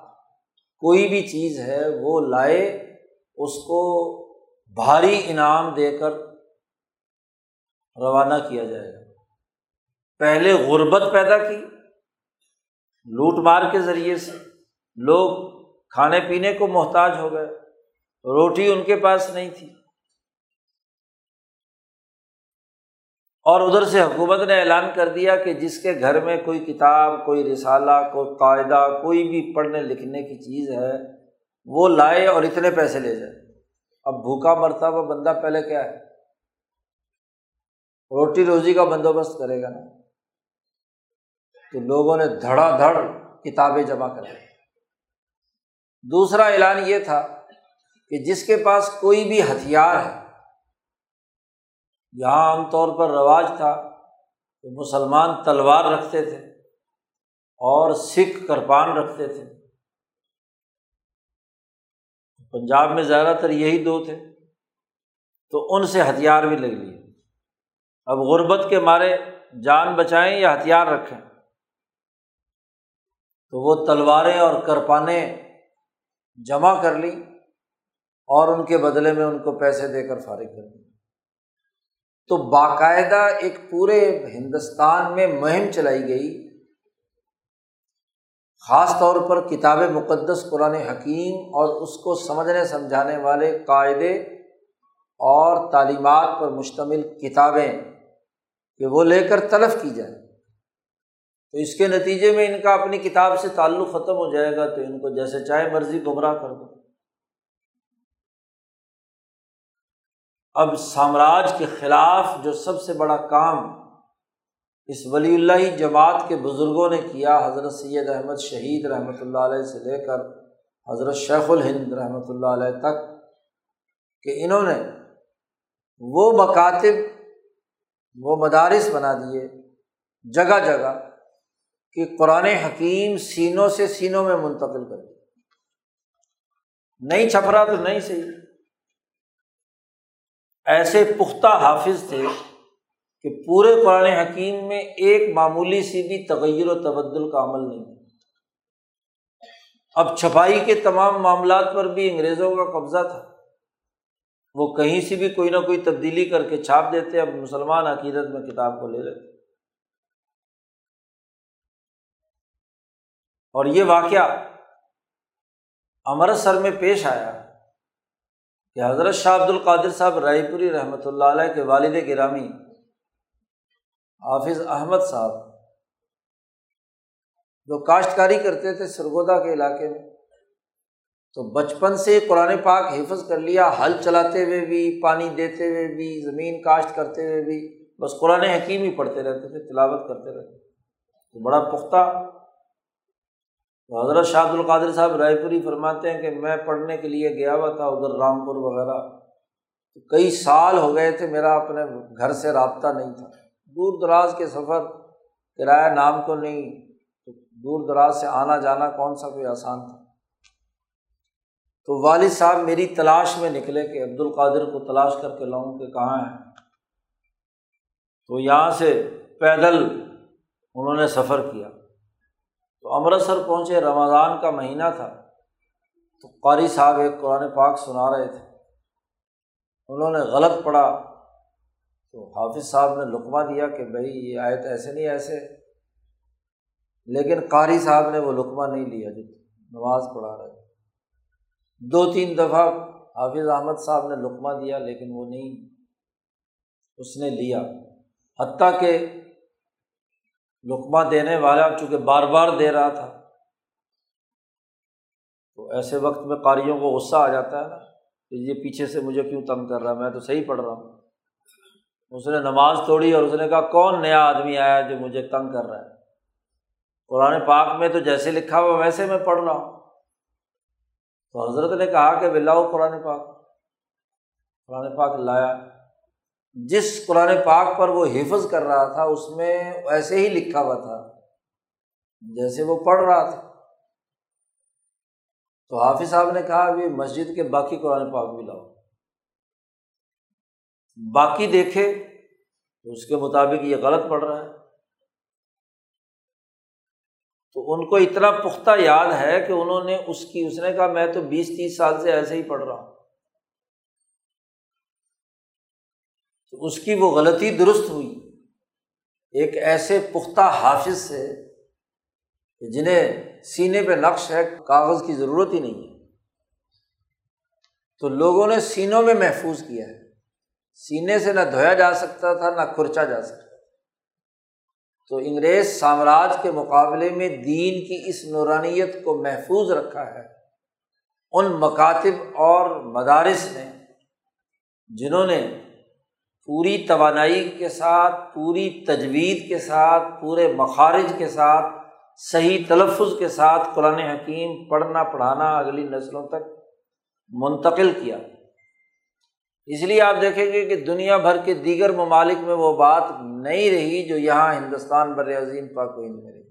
کوئی بھی چیز ہے، وہ لائے، اس کو بھاری انعام دے کر روانہ کیا جائے گا۔ پہلے غربت پیدا کی، لوٹ مار کے ذریعے سے لوگ کھانے پینے کو محتاج ہو گئے۔ روٹی ان کے پاس نہیں تھی۔ اور ادھر سے حکومت نے اعلان کر دیا کہ جس کے گھر میں کوئی کتاب، کوئی رسالہ، کوئی قاعدہ، کوئی بھی پڑھنے لکھنے کی چیز ہے، وہ لائے اور اتنے پیسے لے جائے۔ اب بھوکا مرتا ہوا بندہ پہلے کیا ہے؟ روٹی روزی کا بندوبست کرے گا نا۔ تو لوگوں نے دھڑا دھڑ کتابیں جمع کر دوسرا اعلان یہ تھا کہ جس کے پاس کوئی بھی ہتھیار ہے یہاں عام طور پر رواج تھا کہ مسلمان تلوار رکھتے تھے اور سکھ کرپان رکھتے تھے۔ پنجاب میں زیادہ تر یہی دو تھے۔ تو ان سے ہتھیار بھی لگ لیے۔ اب غربت کے مارے جان بچائیں یا ہتھیار رکھیں۔ تو وہ تلواریں اور کرپانے جمع کر لی اور ان کے بدلے میں ان کو پیسے دے کر فارغ کر دی تو باقاعدہ ایک پورے ہندوستان میں مہم چلائی گئی، خاص طور پر کتاب مقدس قرآن حکیم اور اس کو سمجھنے سمجھانے والے قاعدے اور تعلیمات پر مشتمل کتابیں کہ وہ لے کر تلف کی جائیں۔ تو اس کے نتیجے میں ان کا اپنی کتاب سے تعلق ختم ہو جائے گا، تو ان کو جیسے چاہے مرضی گمراہ کر دو۔ اب سامراج کے خلاف جو سب سے بڑا کام اس ولی اللہ جماعت کے بزرگوں نے کیا، حضرت سید احمد شہید رحمۃ اللہ علیہ سے لے کر حضرت شیخ الہند رحمۃ اللہ علیہ تک کہ انہوں نے وہ مکاتب، وہ مدارس بنا دیے جگہ جگہ کہ قرآن حکیم سینوں سے سینوں میں منتقل کر دیا نہیں چھپ رہا تو نہیں صحیح۔ ایسے پختہ حافظ تھے کہ پورے قرآن حکیم میں ایک معمولی سی بھی تغیر و تبدل کا عمل نہیں اب چھپائی کے تمام معاملات پر بھی انگریزوں کا قبضہ تھا۔ وہ کہیں سے بھی کوئی نہ کوئی تبدیلی کر کے چھاپ دیتے، اب مسلمان عقیدت میں کتاب کو لے لیتے۔ اور یہ واقعہ امرتسر میں پیش آیا۔ کہ حضرت شاہ عبد القادر صاحب رائے پوری رحمۃ اللہ علیہ کے والد گرامی حافظ احمد صاحب جو کاشتکاری کرتے تھے سرگودا کے علاقے میں، تو بچپن سے قرآن پاک حفظ کر لیا ہل چلاتے ہوئے بھی، پانی دیتے ہوئے بھی، زمین کاشت کرتے ہوئے بھی، بس قرآن حکیم ہی پڑھتے رہتے تھے، تلاوت کرتے رہتے تو بڑا پختہ حضرت شاہ عبد القادر صاحب رائے پوری فرماتے ہیں کہ میں پڑھنے کے لیے گیا ہوا تھا ادھر رامپور وغیرہ۔ تو کئی سال ہو گئے تھے، میرا اپنے گھر سے رابطہ نہیں تھا۔ دور دراز کے سفر، کرایہ نام کو نہیں، تو دور دراز سے آنا جانا کون سا کوئی آسان تھا؟ تو والد صاحب میری تلاش میں نکلے کہ عبد القادر کو تلاش کر کے لاؤں کہ کہاں ہے۔ تو یہاں سے پیدل انہوں نے سفر کیا۔ تو امرتسر پہنچے، رمضان کا مہینہ تھا۔ تو قاری صاحب ایک قرآن پاک سنا رہے تھے۔ انہوں نے غلط پڑھا۔ تو حافظ صاحب نے لقمہ دیا کہ بھائی یہ آیت ایسے نہیں، ایسے۔ لیکن قاری صاحب نے وہ لقمہ نہیں لیا جو نماز پڑھا رہے۔ دو تین دفعہ حافظ احمد صاحب نے لقمہ دیا، لیکن وہ نہیں، اس نے لیا۔ حتیٰ کہ لقمہ دینے والا چونکہ بار بار دے رہا تھا، تو ایسے وقت میں قاریوں کو غصہ آ جاتا ہے نا، کہ یہ پیچھے سے مجھے کیوں تنگ کر رہا ہے؟ میں تو صحیح پڑھ رہا ہوں۔ اس نے نماز توڑی اور اس نے کہا، کون نیا آدمی آیا جو مجھے تنگ کر رہا ہے؟ قرآن پاک میں تو جیسے لکھا ہوا ویسے میں پڑھ رہا ہوں۔ تو حضرت نے کہا کہ بلاؤ قرآن پاک۔ قرآن پاک لایا۔ جس قرآن پاک پر وہ حفظ کر رہا تھا، اس میں ایسے ہی لکھا ہوا تھا جیسے وہ پڑھ رہا تھا۔ تو حافظ صاحب نے کہا، ابھی مسجد کے باقی قرآن پاک بھی لاؤ۔ باقی دیکھے تو اس کے مطابق یہ غلط پڑھ رہا ہے۔ تو ان کو اتنا پختہ یاد ہے کہ انہوں نے اس کی، اس نے کہا، میں تو بیس تیس سال سے ایسے ہی پڑھ رہا ہوں۔ تو اس کی وہ غلطی درست ہوئی۔ ایک ایسے پختہ حافظ سے جنہیں سینے پہ نقش ہے، کاغذ کی ضرورت ہی نہیں ہے۔ تو لوگوں نے سینوں میں محفوظ کیا ہے۔ سینے سے نہ دھویا جا سکتا تھا، نہ کھرچا جا سکتا۔ تو انگریز سامراج کے مقابلے میں دین کی اس نورانیت کو محفوظ رکھا ہے۔ ان مکاتب اور مدارس نے، جنہوں نے پوری توانائی کے ساتھ، پوری تجوید کے ساتھ، پورے مخارج کے ساتھ، صحیح تلفظ کے ساتھ قرآن حکیم پڑھنا، پڑھانا اگلی نسلوں تک منتقل کیا۔ اس لیے آپ دیکھیں گے کہ دنیا بھر کے دیگر ممالک میں وہ بات نہیں رہی جو یہاں ہندوستان بر عظیم پاک و ہند میں رہی۔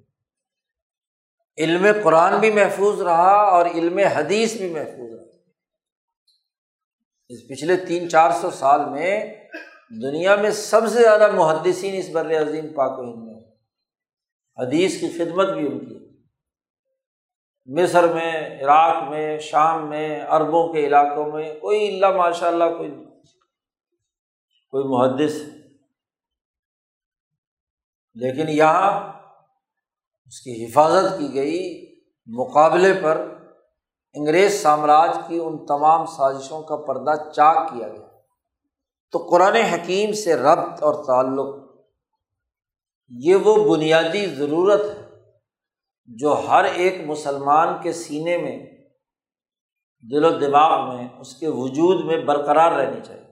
علم قرآن بھی محفوظ رہا اور علم حدیث بھی محفوظ رہا۔ اس پچھلے تین چار سو سال میں دنیا میں سب سے زیادہ محدثین اس بر عظیم پاک و ہند میں حدیث کی خدمت بھی ان کی۔ مصر میں، عراق میں، شام میں، عربوں کے علاقوں میں کوئی اللہ ماشاء اللہ کوئی کوئی محدث لیکن یہاں اس کی حفاظت کی گئی مقابلے پر انگریز سامراج کی ان تمام سازشوں کا پردہ چاک کیا گیا۔ تو قرآن حکیم سے ربط اور تعلق، یہ وہ بنیادی ضرورت ہے جو ہر ایک مسلمان کے سینے میں، دل و دماغ میں، اس کے وجود میں برقرار رہنی چاہیے۔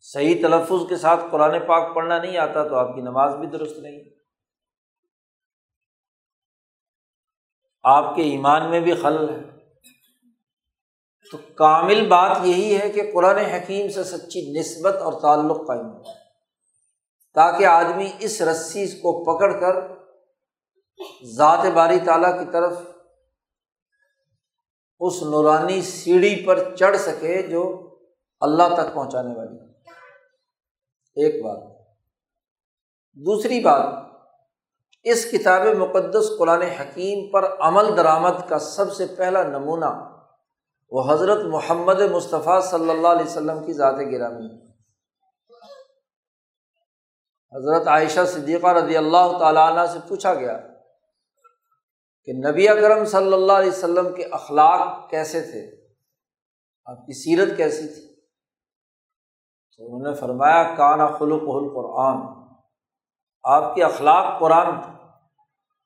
صحیح تلفظ کے ساتھ قرآن پاک پڑھنا نہیں آتا تو آپ کی نماز بھی درست نہیں۔ آپ کے ایمان میں بھی خل ہے۔ تو کامل بات یہی ہے کہ قرآن حکیم سے سچی نسبت اور تعلق قائم ہو۔ تاکہ آدمی اس رسی کو پکڑ کر ذات باری تعالیٰ کی طرف اس نورانی سیڑھی پر چڑھ سکے جو اللہ تک پہنچانے والی ایک بات۔ دوسری بات، اس کتاب مقدس قرآن حکیم پر عمل درآمد کا سب سے پہلا نمونہ وہ حضرت محمد مصطفیٰ صلی اللہ علیہ وسلم کی ذات گرامی حضرت عائشہ صدیقہ رضی اللہ تعالیٰ عنہ سے پوچھا گیا کہ نبی اکرم صلی اللہ علیہ وسلم کے اخلاق کیسے تھے؟ آپ کی سیرت کیسی تھی؟ تو انہوں نے فرمایا، کانا خلق القرآن۔ آپ کے اخلاق قرآن تھا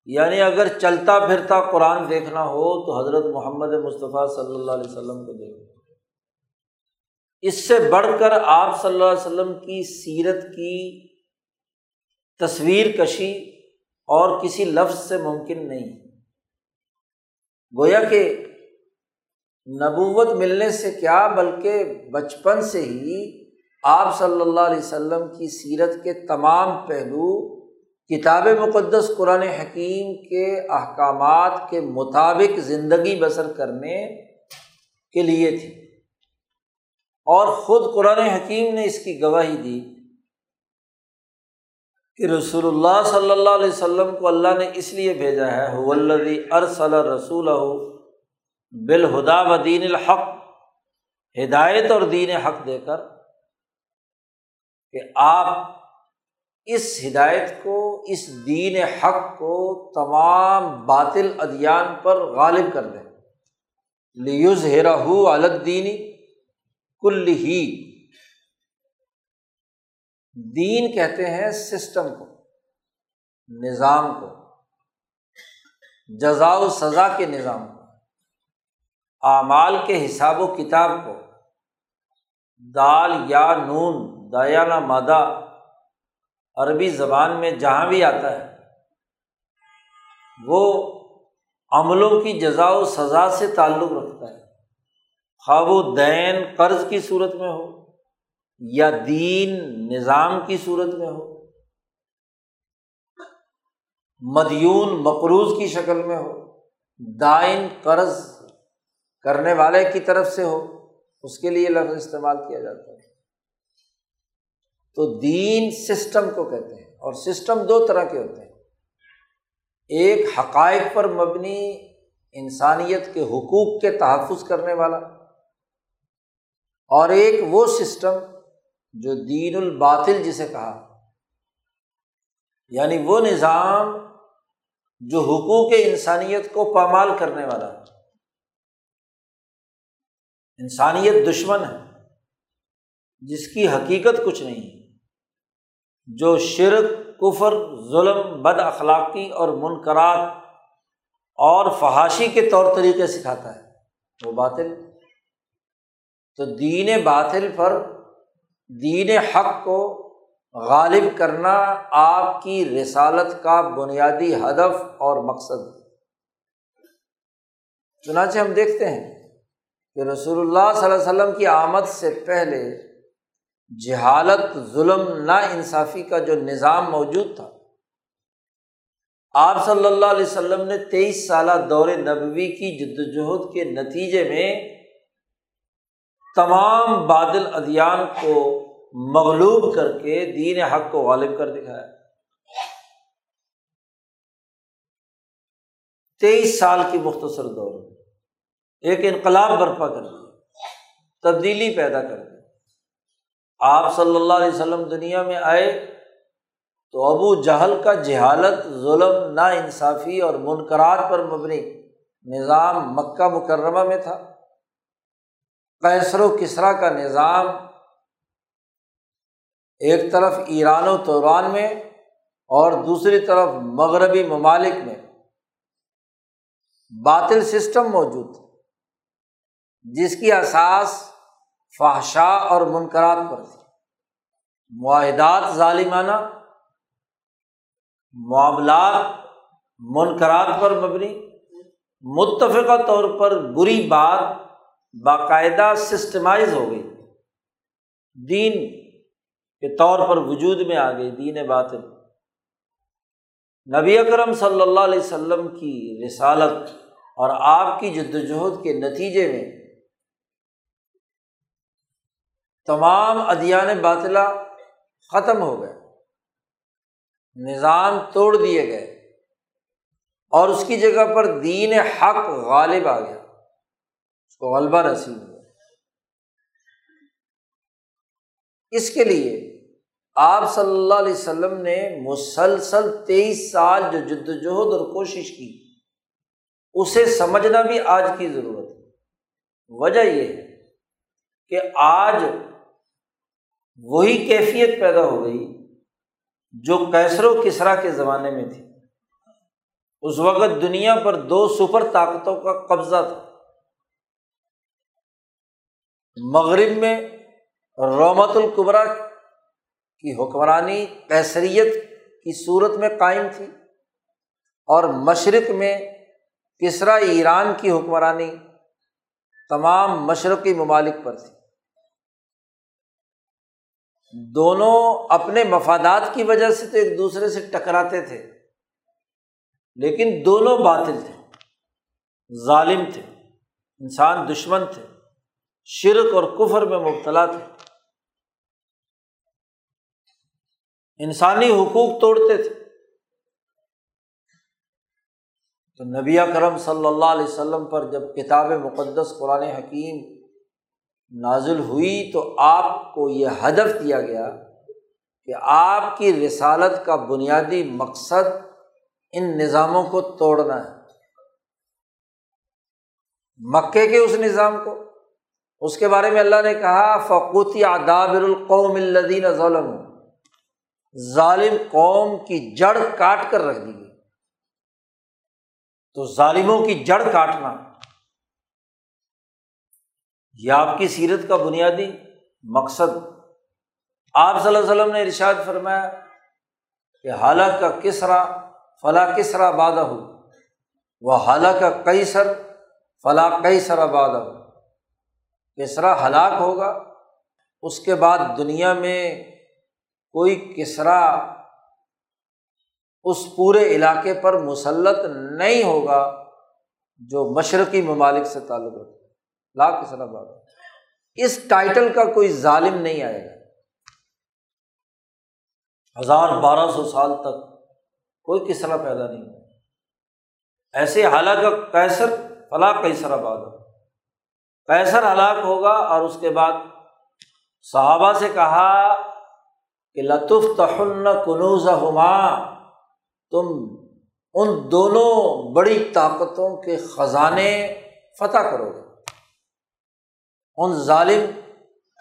یعنی اگر چلتا پھرتا قرآن دیکھنا ہو تو حضرت محمد مصطفیٰ صلی اللہ علیہ وسلم کو دیکھو اس سے بڑھ کر آپ صلی اللہ علیہ وسلم کی سیرت کی تصویر کشی اور کسی لفظ سے ممکن نہیں۔ گویا کہ نبوت ملنے سے کیا بلکہ بچپن سے ہی آپ صلی اللہ علیہ وسلم کی سیرت کے تمام پہلو کتاب مقدس قرآن حکیم کے احکامات کے مطابق زندگی بسر کرنے کے لیے تھی۔ اور خود قرآن حکیم نے اس کی گواہی دی کہ رسول اللہ صلی اللہ علیہ وسلم کو اللہ نے اس لیے بھیجا ہے ولدی ارسل رسول بالہدا و دین الحق، ہدایت اور دین حق دے کر کہ آپ اس ہدایت کو، اس دین حق کو تمام باطل ادیان پر غالب کر دیں۔ لیوز ہیرا الدینی کل ہی دین کہتے ہیں سسٹم کو، نظام کو جزا و سزا کے نظام کو، اعمال کے حساب و کتاب کو۔ دال یا نون، دایانہ مادہ عربی زبان میں جہاں بھی آتا ہے، وہ عملوں کی جزا و سزا سے تعلق رکھتا ہے۔ خواب و دین قرض کی صورت میں ہو یا دین نظام کی صورت میں ہو، مدیون مقروض کی شکل میں ہو، دائن قرض کرنے والے کی طرف سے ہو، اس کے لیے لفظ استعمال کیا جاتا ہے۔ تو دین سسٹم کو کہتے ہیں اور سسٹم دو طرح کے ہوتے ہیں۔ ایک حقائق پر مبنی انسانیت کے حقوق کے تحفظ کرنے والا اور ایک وہ سسٹم جو دین الباطل جسے کہا یعنی وہ نظام جو حقوق انسانیت کو پامال کرنے والا انسانیت دشمن ہے، جس کی حقیقت کچھ نہیں۔ ہے جو شرک، کفر، ظلم، بد اخلاقی اور منقرات اور فحاشی کے طور طریقے سکھاتا ہے، وہ باطل۔ تو دین باطل پر، دین حق کو غالب کرنا آپ کی رسالت کا بنیادی ہدف اور مقصد۔ چنانچہ ہم دیکھتے ہیں کہ رسول اللہ صلی اللہ علیہ وسلم کی آمد سے پہلے جہالت، ظلم نا انصافی کا جو نظام موجود تھا۔ آپ صلی اللہ علیہ وسلم نے تیئیس سالہ دور نبوی کی جدوجہد کے نتیجے میں تمام بادل ادیان کو مغلوب کر کے دین حق کو غالب کر دکھایا۔ تیئیس سال کی مختصر دور میں ایک انقلاب برپا کر دیا۔ تبدیلی پیدا کر دی آپ صلی اللہ علیہ وسلم دنیا میں آئے تو ابو جہل کا جہالت، ظلم نا انصافی اور منقرات پر مبنی نظام مکہ مکرمہ میں تھا۔ کیسر و کسرا کا نظام ایک طرف ایران و توران میں اور دوسری طرف مغربی ممالک میں۔ باطل سسٹم موجود تھا، جس کی اساس فحشا اور منقرات پر تھی۔ معاہدات ظالمانہ، معاملات منقرات پر مبنی، متفقہ طور پر بری بات باقاعدہ سسٹمائز ہو گئی۔ دین کے طور پر وجود میں آ گئی، دین باطل۔ نبی اکرم صلی اللہ علیہ وسلم کی رسالت اور آپ کی جد وجہد کے نتیجے میں تمام ادیان باطلا ختم ہو گئے۔ نظام توڑ دیے گئے۔ اور اس کی جگہ پر دین حق غالب آ گیا۔ اس کو غلبہ نصیب ہوا۔ اس کے لیے آپ صلی اللہ علیہ وسلم نے مسلسل تیئیس سال جو جد وجہد اور کوشش کی، اسے سمجھنا بھی آج کی ضرورت ہے۔ وجہ یہ ہے کہ آج وہی کیفیت پیدا ہو گئی جو کیسر و کسرا کے زمانے میں تھی۔ اس وقت دنیا پر دو سپر طاقتوں کا قبضہ تھا۔ مغرب میں رومت القبرا کی حکمرانی کیسریت کی صورت میں قائم تھی اور مشرق میں کسرا ایران کی حکمرانی تمام مشرقی ممالک پر تھی۔ دونوں اپنے مفادات کی وجہ سے تو ایک دوسرے سے ٹکراتے تھے، لیکن دونوں باطل تھے، ظالم تھے، انسان دشمن تھے، شرک اور کفر میں مبتلا تھے۔ انسانی حقوق توڑتے تھے۔ تو نبی کرم صلی اللہ علیہ وسلم پر جب کتاب مقدس قرآن حکیم نازل ہوئی تو آپ کو یہ ہدف دیا گیا کہ آپ کی رسالت کا بنیادی مقصد ان نظاموں کو توڑنا ہے۔ مکے کے اس نظام کو۔ اس کے بارے میں اللہ نے کہا فقوتی آدابر القوم الدین ظلم ظالم قوم کی جڑ کاٹ کر رکھ دی گئی۔ تو ظالموں کی جڑ کاٹنا۔ یہ آپ کی سیرت کا بنیادی مقصد آپ صلی اللہ علیہ وسلم نے ارشاد فرمایا کہ حالت کا کسرا فلاں کسرا بادہ ہو وہ حالہ کا کئی سر فلاں کئی سر بادہ ہو کسرا ہلاک ہوگا، اس کے بعد دنیا میں کوئی کسرا اس پورے علاقے پر مسلط نہیں ہوگا جو مشرقی ممالک سے تعلق رکھتا لاکھ کسرا بات اس ٹائٹل کا کوئی ظالم نہیں آئے گا۔ ہزار بارہ سو سال تک کوئی کسرا پیدا نہیں ہوا۔ ایسے حالانکہ کیسر فلاں کیسر آباد ہو کیسر ہلاک ہوگا اور اس کے بعد صحابہ سے کہا کہ لطف تحن کنوز ہما تم ان دونوں بڑی طاقتوں کے خزانے فتح کرو گے۔ ان ظالم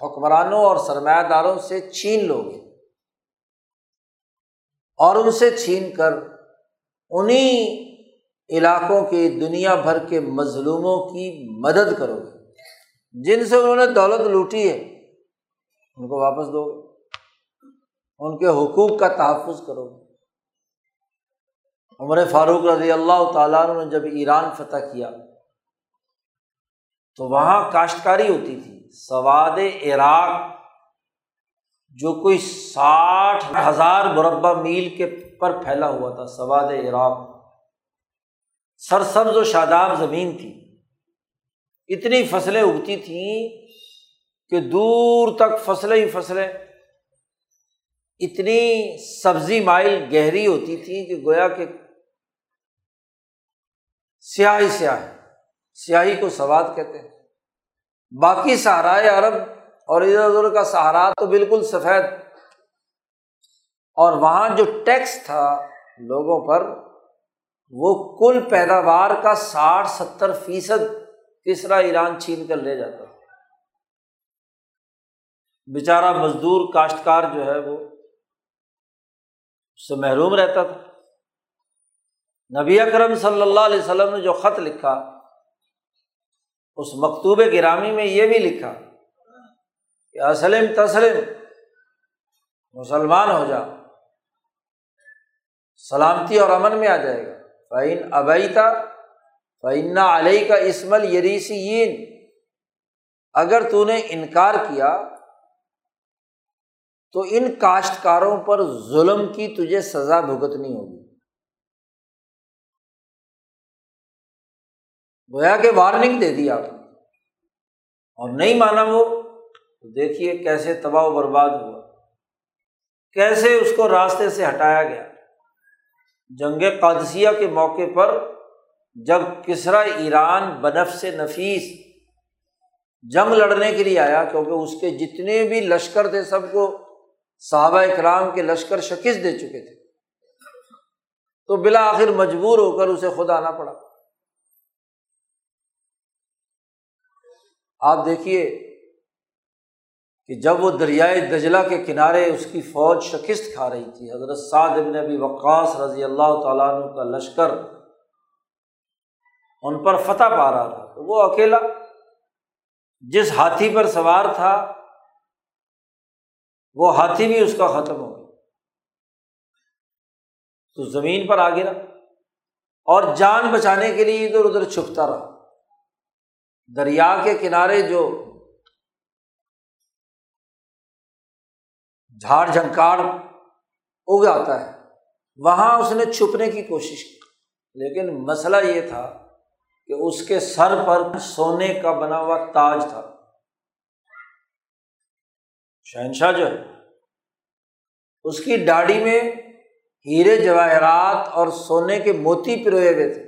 حکمرانوں اور سرمایہ داروں سے چھین لو گے اور ان سے چھین کر انہیں علاقوں کے دنیا بھر کے مظلوموں کی مدد کرو گے۔ جن سے انہوں نے دولت لوٹی ہے، ان کو واپس دو گے۔ ان کے حقوق کا تحفظ کرو گے۔ عمر فاروق رضی اللہ تعالیٰ نے جب ایران فتح کیا تو وہاں کاشتکاری ہوتی تھی۔ سواد عراق، جو کوئی ساٹھ ہزار مربع میل کے پر پھیلا ہوا تھا، سواد عراق۔ سرسبز و شاداب زمین تھی۔ اتنی فصلیں اگتی تھیں کہ دور تک فصلیں ہی فصلیں۔ اتنی سبزی مائل گہری ہوتی تھی کہ گویا کہ سیاہی سیاہ سیاہی کو سواد کہتے ہیں۔ باقی سہارائے عرب اور ادھر ادھر کا سہارا تو بالکل سفید۔ اور وہاں جو ٹیکس تھا لوگوں پر، وہ کل پیداوار کا ساٹھ ستر فیصد تیسرا ایران چھین کر لے جاتا۔ بیچارہ مزدور کاشتکار جو ہے وہ اس سے محروم رہتا تھا۔ نبی اکرم صلی اللہ علیہ وسلم نے جو خط لکھا اس مکتوب گرامی میں یہ بھی لکھا کہ اسلم تسلم، مسلمان ہو جا، سلامتی اور امن میں آ جائے گا۔ فعین ابیتا فعین علیہ کا اسمل یریسی اگر تو نے انکار کیا، تو ان کاشتکاروں پر ظلم کی تجھے سزا بھگتنی ہوگی۔ گویا کہ وارننگ دے دی آپ نے۔ اور نہیں مانا وہ، تو دیکھیے کیسے تباہ و برباد ہوا۔ کیسے اس کو راستے سے ہٹایا گیا۔ جنگ قادسیہ کے موقع پر جب کسرا ایران بنف سے نفیس جنگ لڑنے کے لیے آیا، کیونکہ اس کے جتنے بھی لشکر تھے، سب کو صحابہ اکرام کے لشکر شکست دے چکے تھے۔ تو بلاخر مجبور ہو کر اسے خود آنا پڑا آپ دیکھیے کہ جب وہ دریائے دجلہ کے کنارے اس کی فوج شکست کھا رہی تھی، حضرت سعد ابن ابی وقاص رضی اللہ تعالیٰ عنہ کا لشکر ان پر فتح پا رہا تھا۔ تو وہ اکیلا جس ہاتھی پر سوار تھا، وہ ہاتھی بھی اس کا ختم ہو گیا۔ تو زمین پر آ گرا اور جان بچانے کے لیے ادھر ادھر چھپتا رہا۔ دریا کے کنارے جو جھاڑ جھنکاڑ اگ آتا ہے، وہاں اس نے چھپنے کی کوشش کی۔ لیکن مسئلہ یہ تھا کہ اس کے سر پر سونے کا بنا ہوا تاج تھا۔ شہنشاہ جو ہے، اس کی ڈاڑی میں ہیرے جواہرات اور سونے کے موتی پروئے ہوئے تھے۔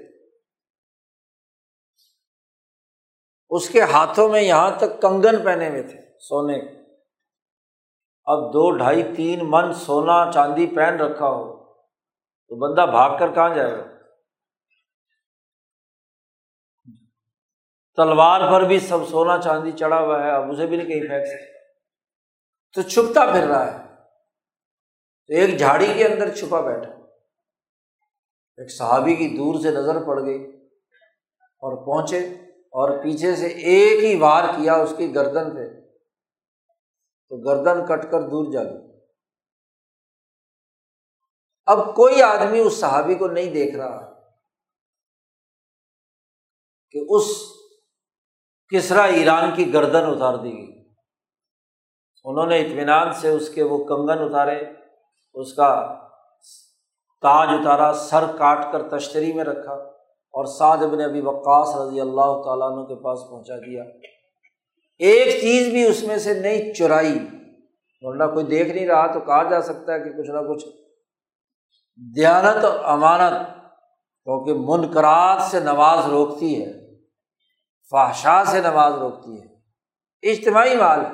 اس کے ہاتھوں میں یہاں تک کنگن پہنے ہوئے تھے سونے اب دو ڈھائی تین من سونا چاندی پہن رکھا ہو، تو بندہ بھاگ کر کہاں جائے گا؟ تلوار پر بھی سب سونا چاندی چڑھا ہوا ہے، اب اسے بھی نہیں کہیں پھینک سکتے تو چھپتا پھر رہا ہے۔ تو ایک جھاڑی کے اندر چھپا بیٹھا۔ ایک صحابی کی دور سے نظر پڑ گئی اور پہنچے۔ اور پیچھے سے ایک ہی وار کیا اس کی گردن پہ۔ تو گردن کٹ کر دور جا گئی۔ اب کوئی آدمی اس صحابی کو نہیں دیکھ رہا کہ اس کسرا ایران کی گردن اتار دی گئی۔ انہوں نے اطمینان سے اس کے وہ کنگن اتارے، اس کا تاج اتارا، سر کاٹ کر تشتری میں رکھا۔ اور سعد ابن ابھی وقاص رضی اللہ تعالیٰ عنہ کے پاس پہنچا دیا۔ ایک چیز بھی اس میں سے نہیں، چرائی۔ ورنہ کوئی دیکھ نہیں رہا تو کہا جا سکتا ہے کہ کچھ نہ کچھ۔ دیانت اور امانت، کیونکہ منقرات سے نماز روکتی ہے فحشا سے نماز روکتی ہے۔ اجتماعی مال ہے۔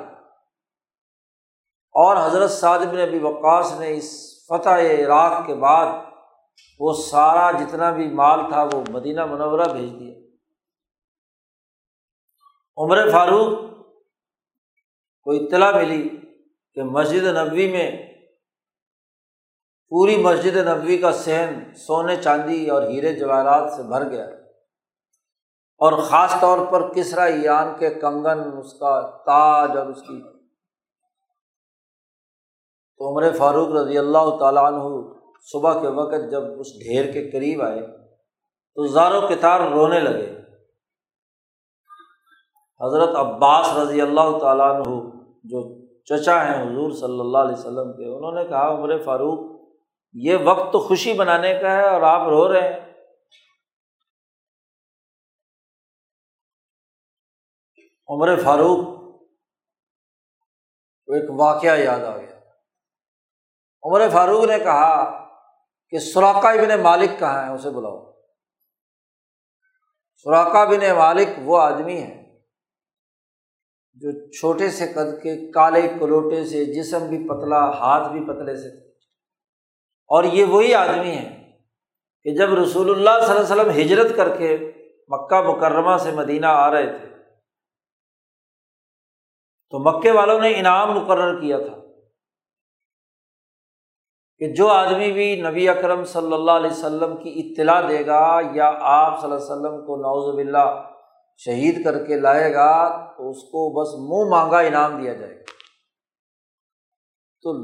اور حضرت صادب بن ابی وقاص نے اس فتح عراق کے بعد وہ سارا جتنا بھی مال تھا وہ مدینہ منورہ بھیج دیا۔ عمر فاروق، کو اطلاع ملی کہ مسجد نبوی میں پوری مسجد نبوی کا سہن سونے چاندی اور ہیرے جواہرات سے بھر گیا۔ اور خاص طور پر کسرا ایان کے کنگن، اس کا تاج اور اس کی۔ تو عمر فاروق رضی اللہ تعالیٰ عنہ صبح کے وقت جب اس ڈھیر کے قریب آئے تو زار و کتار رونے لگے۔ حضرت عباس رضی اللہ تعالیٰ عنہ جو چچا ہیں حضور صلی اللہ علیہ وسلم کے، انہوں نے کہا، عمر فاروق، یہ وقت تو خوشی بنانے کا ہے اور آپ رو رہے ہیں۔ عمر فاروق کو ایک واقعہ یاد آ گیا۔ عمر فاروق نے کہا کہ سوراقا بن مالک کہاں ہے، اسے بلاؤ۔ سوراقا بن مالک وہ آدمی ہے جو چھوٹے سے قد کے، کالے کلوٹے سے، جسم بھی پتلا، ہاتھ بھی پتلے سے۔ اور یہ وہی آدمی ہے کہ جب رسول اللہ صلی اللہ علیہ وسلم ہجرت کر کے مکہ مکرمہ سے مدینہ آ رہے تھے، تو مکے والوں نے انعام مقرر کیا تھا۔ کہ جو آدمی بھی نبی اکرم صلی اللہ علیہ وسلم کی اطلاع دے گا یا آپ صلی اللہ علیہ وسلم کو نوز باللہ شہید کر کے لائے گا، تو اس کو بس منہ مانگا انعام دیا جائے گا۔ تو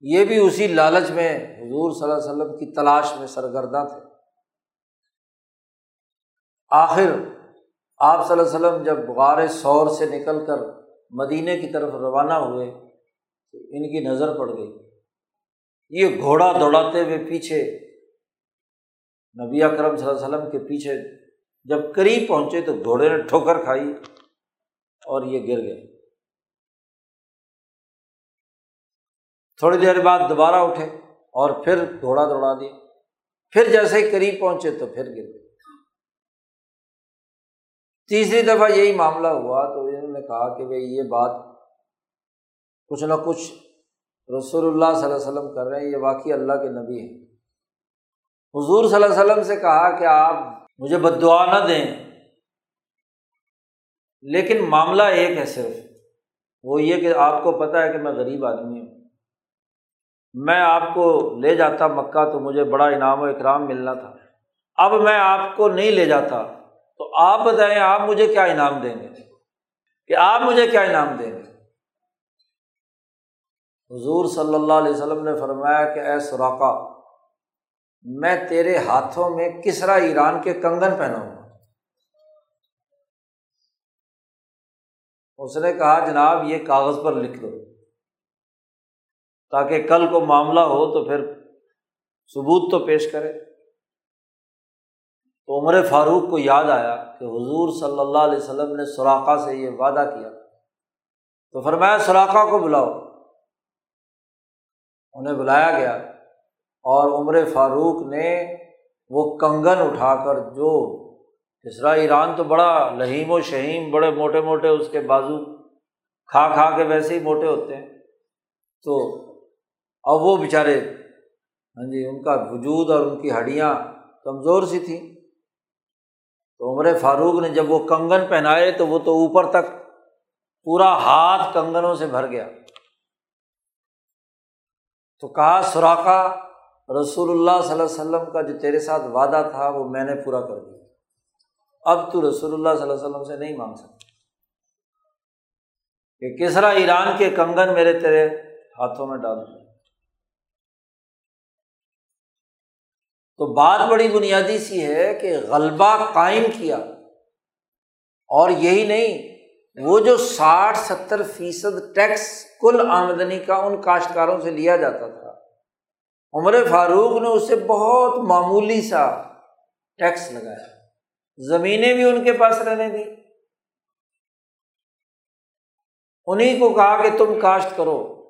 یہ بھی اسی لالچ میں حضور صلی اللہ علیہ وسلم کی تلاش میں سرگرداں تھے۔ آخر آپ صلی اللہ علیہ وسلم جب غار سور سے نکل کر مدینے کی طرف روانہ ہوئے، تو ان کی نظر پڑ گئی۔ یہ گھوڑا دوڑاتے ہوئے پیچھے نبی اکرم صلی اللہ علیہ وسلم کے پیچھے جب قریب پہنچے تو گھوڑے نے ٹھوکر کھائی اور یہ گر گئے۔ تھوڑی دیر بعد دوبارہ اٹھے اور پھر گھوڑا دوڑا دیا۔ پھر جیسے ہی قریب پہنچے تو پھر گر گئے۔ تیسری دفعہ یہی معاملہ ہوا تو انہوں نے کہا کہ بھائی یہ بات کچھ نہ کچھ رسول اللہ صلی اللہ علیہ وسلم کر رہے ہیں، یہ واقعی اللہ کے نبی ہیں۔ حضور صلی اللہ علیہ وسلم سے کہا کہ آپ مجھے بد دعا نہ دیں۔ لیکن معاملہ ایک ہے صرف، وہ یہ کہ آپ کو پتہ ہے کہ میں غریب آدمی ہوں۔ میں آپ کو لے جاتا مکہ تو مجھے بڑا انعام و اکرام ملنا تھا۔ اب میں آپ کو نہیں لے جاتا، تو آپ بتائیں آپ مجھے کیا انعام دیں گے؟ کہ آپ مجھے کیا انعام دیں گے؟ حضور صلی اللہ علیہ وسلم نے فرمایا کہ اے سوراخا میں تیرے ہاتھوں میں کسرا ایران کے کنگن پہناؤں گا۔ اس نے کہا، جناب، یہ کاغذ پر لکھ دو۔ تاکہ کل کو معاملہ ہو تو پھر ثبوت تو پیش کرے۔ تو عمر فاروق کو یاد آیا کہ حضور صلی اللہ علیہ وسلم نے سوراخا سے یہ وعدہ کیا۔ تو فرمایا سوراخا کو بلاؤ۔ انہیں بلایا گیا اور عمر فاروق نے وہ کنگن اٹھا کر جو اسرا ایران تو بڑا لہیم و شہیم، بڑے موٹے موٹے اس کے بازو کھا کھا کے ویسے ہی موٹے ہوتے ہیں۔ تو اب وہ بیچارے ہاں جی ان کا وجود اور ان کی ہڈیاں کمزور سی تھیں۔ تو عمر فاروق نے جب وہ کنگن پہنائے تو وہ تو اوپر تک پورا ہاتھ کنگنوں سے بھر گیا۔ تو کہا سوراخا رسول اللہ صلی اللہ علیہ وسلم کا جو تیرے ساتھ وعدہ تھا، وہ میں نے پورا کر دیا۔ اب تو رسول اللہ صلی اللہ علیہ وسلم سے نہیں مانگ سکتا۔ کہ کسرا ایران کے کنگن میرے تیرے ہاتھوں میں ڈال دیا تو بات بڑی بنیادی سی ہے کہ غلبہ قائم کیا۔ اور یہی نہیں وہ جو ساٹھ ستر فیصد ٹیکس کل آمدنی کا ان کاشتکاروں سے لیا جاتا تھا، عمر فاروق نے اسے بہت معمولی سا ٹیکس لگایا۔ زمینیں بھی ان کے پاس رہنے دی انہیں کو کہا کہ تم کاشت کرو۔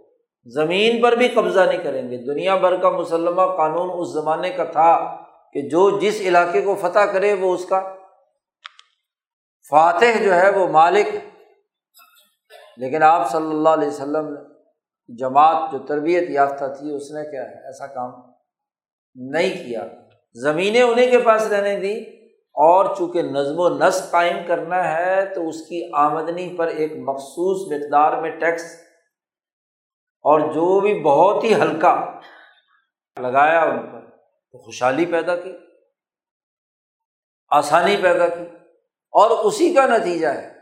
زمین پر بھی قبضہ نہیں کریں گے۔ دنیا بھر کا مسلمہ قانون اس زمانے کا تھا کہ جو جس علاقے کو فتح کرے وہ اس کا۔ فاتح جو ہے وہ مالک لیکن آپ صلی اللہ علیہ وسلم نے جماعت جو تربیت یافتہ تھی، اس نے کیا ہے، ایسا کام نہیں کیا۔ زمینیں انہیں کے پاس رہنے دی، اور چونکہ نظم و نسق قائم کرنا ہے، تو اس کی آمدنی پر ایک مخصوص مقدار میں ٹیکس اور جو بھی بہت ہی ہلکا لگایا ان پر، تو خوشحالی پیدا کی، آسانی پیدا کی، اور اسی کا نتیجہ ہے۔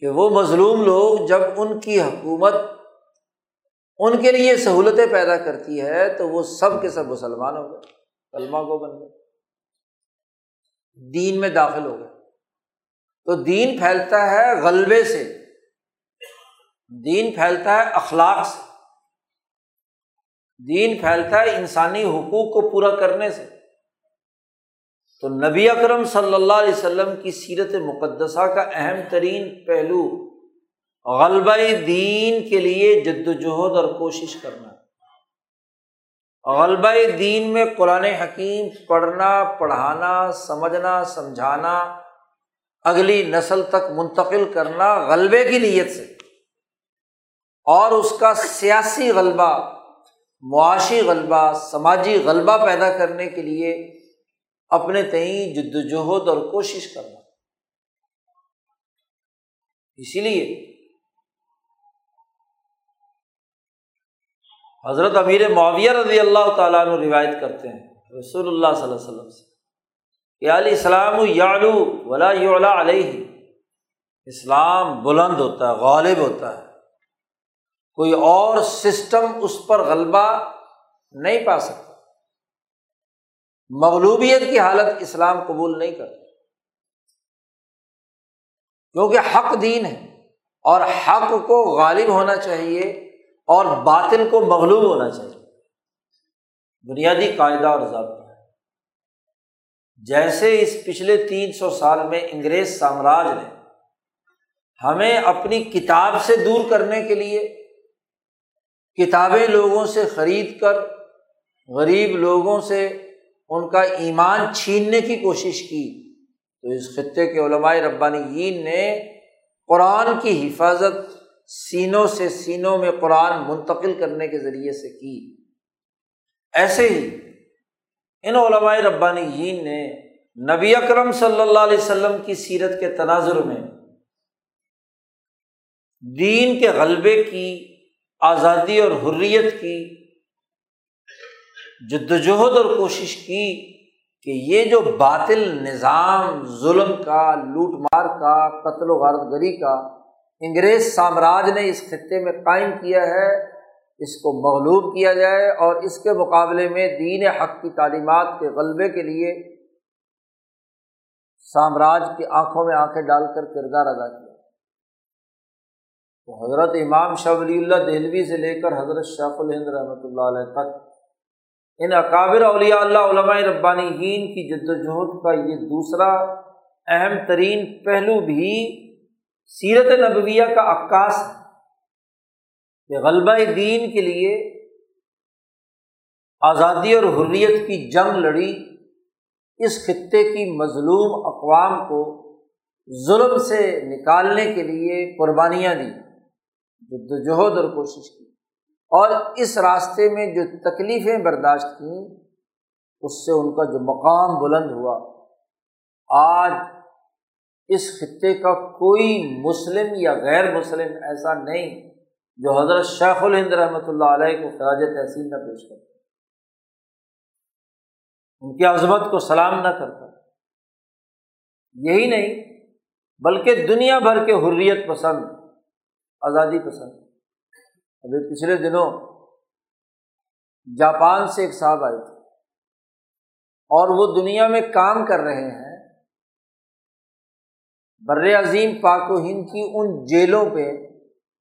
کہ وہ مظلوم لوگ جب ان کی حکومت ان کے لیے سہولتیں پیدا کرتی ہے تو وہ سب کے سب مسلمان ہو گئے، کلمہ کو بن گئے، دین میں داخل ہو گئے۔ تو دین پھیلتا ہے غلبے سے، دین پھیلتا ہے اخلاق سے۔ دین پھیلتا ہے انسانی حقوق کو پورا کرنے سے۔ تو نبی اکرم صلی اللہ علیہ وسلم کی سیرت مقدسہ کا اہم ترین پہلو غلبہ دین کے لیے جد وجہد اور کوشش کرنا۔ غلبہ دین میں قرآن حکیم پڑھنا، پڑھانا، سمجھنا، سمجھانا، اگلی نسل تک منتقل کرنا غلبے کی نیت سے۔ اور اس کا سیاسی غلبہ، معاشی غلبہ، سماجی غلبہ پیدا کرنے کے لیے اپنے تئیں جدوجہد اور کوشش کرنا۔ اسی لیے حضرت امیر معاویہ رضی اللہ تعالیٰ عنہ روایت کرتے ہیں، رسول اللہ صلی اللہ علیہ وسلم سے یا علیہ السلام یالو ولا علیہ۔ اسلام بلند ہوتا ہے، غالب ہوتا ہے۔ کوئی اور سسٹم اس پر غلبہ نہیں پا سکتا۔ مغلوبیت کی حالت اسلام قبول نہیں کرتا۔ کیونکہ حق دین ہے اور حق کو غالب ہونا چاہیے اور باطل کو مغلوب ہونا چاہیے۔ بنیادی قاعدہ اور ضابطہ۔ ہے جیسے اس پچھلے تین سو سال میں انگریز سامراج نے ہمیں اپنی کتاب سے دور کرنے کے لیے کتابیں لوگوں سے خرید کر، غریب لوگوں سے ان کا ایمان چھیننے کی کوشش کی۔ تو اس خطے کے علمائے ربانی نے قرآن کی حفاظت سینوں سے سینوں میں قرآن منتقل کرنے کے ذریعے سے کی۔ ایسے ہی ان علمائے ربانی نے نبی اکرم صلی اللہ علیہ وسلم کی سیرت کے تناظر میں دین کے غلبے کی، آزادی اور حریت کی جد وجہد اور کوشش کی کہ یہ جو باطل نظام، ظلم کا، لوٹ مار کا، قتل و غارت گری کا انگریز سامراج نے اس خطے میں قائم کیا ہے، اس کو مغلوب کیا جائے اور اس کے مقابلے میں دین حق کی تعلیمات کے غلبے کے لیے سامراج کی آنکھوں میں آنکھیں ڈال کر کردار ادا کیا۔ تو حضرت امام شاہ ولی اللہ دہلوی سے لے کر حضرت شاہ الہند رحمۃ اللہ علیہ تک ان اکابر اولیاء اللہ علماء ربانی کی جد وجہد کا یہ دوسرا اہم ترین پہلو بھی سیرت نبویہ کا عکاس ہے کہ غلبہ دین کے لیے آزادی اور حریت کی جنگ لڑی، اس خطے کی مظلوم اقوام کو ظلم سے نکالنے کے لیے قربانیاں دیں جدوجہد اور کوشش کی۔ اور اس راستے میں جو تکلیفیں برداشت کیں، اس سے ان کا جو مقام بلند ہوا۔ آج اس خطے کا کوئی مسلم یا غیر مسلم ایسا نہیں جو حضرت شیخ الہند رحمۃ اللہ علیہ کو خراج تحسین نہ پیش کرتا۔ ان کی عظمت کو سلام نہ کرتا۔ یہی نہیں، بلکہ دنیا بھر کے حریت پسند، آزادی پسند۔ ابھی پچھلے دنوں جاپان سے ایک صاحب آئے تھے اور وہ دنیا میں کام کر رہے ہیں۔ بر عظیم پاک و ہند کی ان جیلوں پہ،